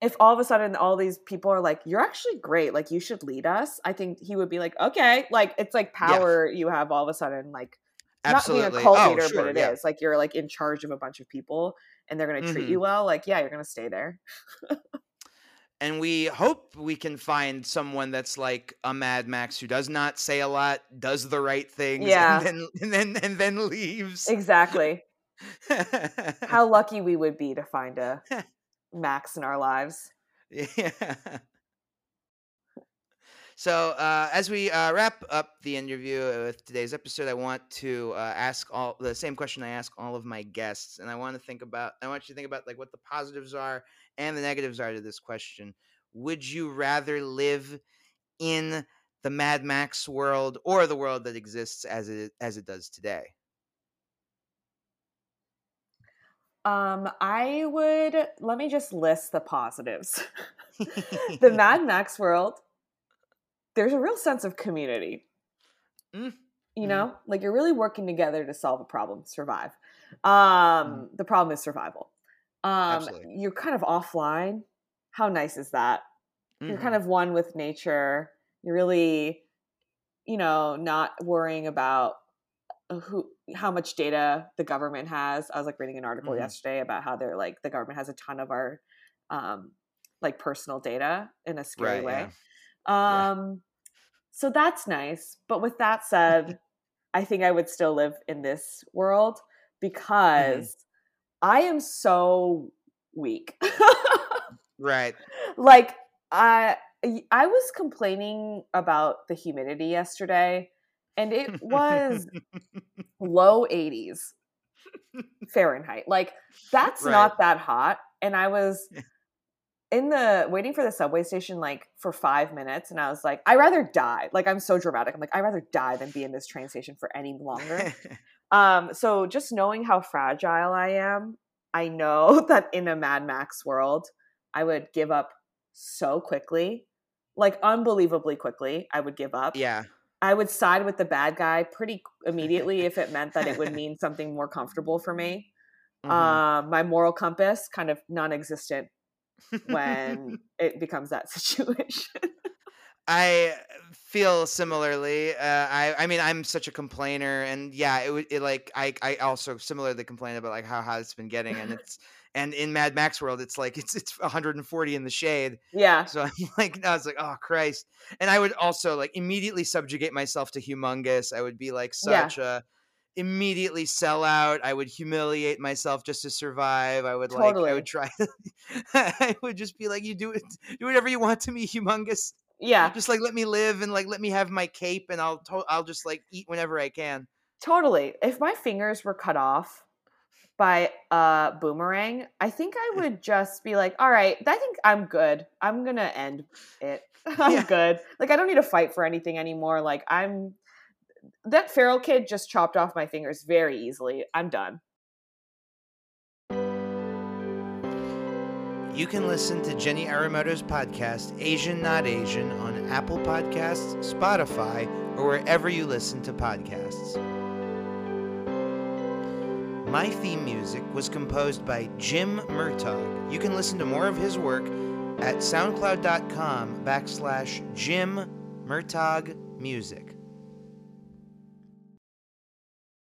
Speaker 7: If all of a sudden all these people are like, You're actually great, like you should lead us, I think he would be like, Okay, like it's like power you have all of a sudden, like
Speaker 8: Absolutely,
Speaker 7: not being a cult
Speaker 8: oh,
Speaker 7: leader,
Speaker 8: sure,
Speaker 7: but it is
Speaker 8: yeah.
Speaker 7: like you're like in charge of a bunch of people and they're gonna treat
Speaker 8: Mhm.
Speaker 7: you well. Like, yeah, you're gonna stay there.
Speaker 8: And we hope we can find someone that's like a Mad Max who does not say a lot, does the right things,
Speaker 7: Yeah.
Speaker 8: and then and then and then leaves.
Speaker 7: Exactly. How lucky we would be to find a Max in our lives.
Speaker 8: Yeah. So, uh, as we uh, wrap up the interview with today's episode, I want to uh, ask all the same question I ask all of my guests, and I want to think about. I want you to think about like what the positives are and the negatives are to this question. Would you rather live in the Mad Max world or the world that exists as it as it does today?
Speaker 7: Um, I would let me just list the positives. the Mad Max world, there's a real sense of community.
Speaker 8: Mm,
Speaker 7: You
Speaker 8: mhm.
Speaker 7: know, like you're really working together to solve a problem, survive.
Speaker 8: Mm.
Speaker 7: Um, the problem is survival. Um, you're kind of offline. How nice is that? You're
Speaker 8: Mhm.
Speaker 7: kind of one with nature. You're really, you know, not worrying about who how much data the government has. I was like reading an article
Speaker 8: Mhm.
Speaker 7: yesterday about how they're like the government has a ton of our um like personal data in a scary
Speaker 8: Right,
Speaker 7: way.
Speaker 8: yeah.
Speaker 7: Um so that's nice. But with that said, I think I would still live in this world because I am so weak.
Speaker 8: Right.
Speaker 7: like I I was complaining about the humidity yesterday and it was low 80s Fahrenheit. Like that's
Speaker 8: Right.
Speaker 7: not that hot and I was in the waiting for the subway station like for 5 minutes and I was like I rather die. Like I'm so dramatic. I'm like I rather die than be in this train station for any longer. Um, so just knowing how fragile I am, I know that in a Mad Max world, I would give up so quickly, like unbelievably quickly. I would give up.
Speaker 8: yeah.
Speaker 7: I would side with the bad guy pretty immediately if it meant that it would mean something more comfortable for me.
Speaker 8: Mhm.
Speaker 7: Um, my moral compass kind of non-existent when it becomes that situation.
Speaker 8: I feel similarly. Uh, I I mean I'm such a complainer, and yeah, it would it like I I also similarly complain about like how hot it's been getting, and it's and in Mad Max world it's like it's it's 140 in the shade,
Speaker 7: yeah,
Speaker 8: so I'm like I was like oh Christ, and I would also like immediately subjugate myself to Humungus. I would be like
Speaker 7: Yeah.
Speaker 8: such a immediately sell out. I would humiliate myself just to survive. I would like I would try. I would just be like you do it do whatever you want to me, Humungus
Speaker 7: yeah,
Speaker 8: just like let me live and like let me have my cape and I'll to- I'll just like eat whenever I can.
Speaker 7: Totally. If my fingers were cut off by a boomerang, I think I would just be like, all right, I think I'm good. I'm going to end it. I'm
Speaker 8: Yeah.
Speaker 7: good. Like, I don't need to fight for anything anymore. Like, I'm. That feral kid just chopped off my fingers very easily. I'm done.
Speaker 8: You can listen to Jenny Arimoto's podcast, Asian Not Asian, on Apple Podcasts, Spotify, or wherever you listen to podcasts. My theme music was composed by Jim Murtaugh. You can listen to more of his work at soundcloud.com backslash Jim Murtaugh Music.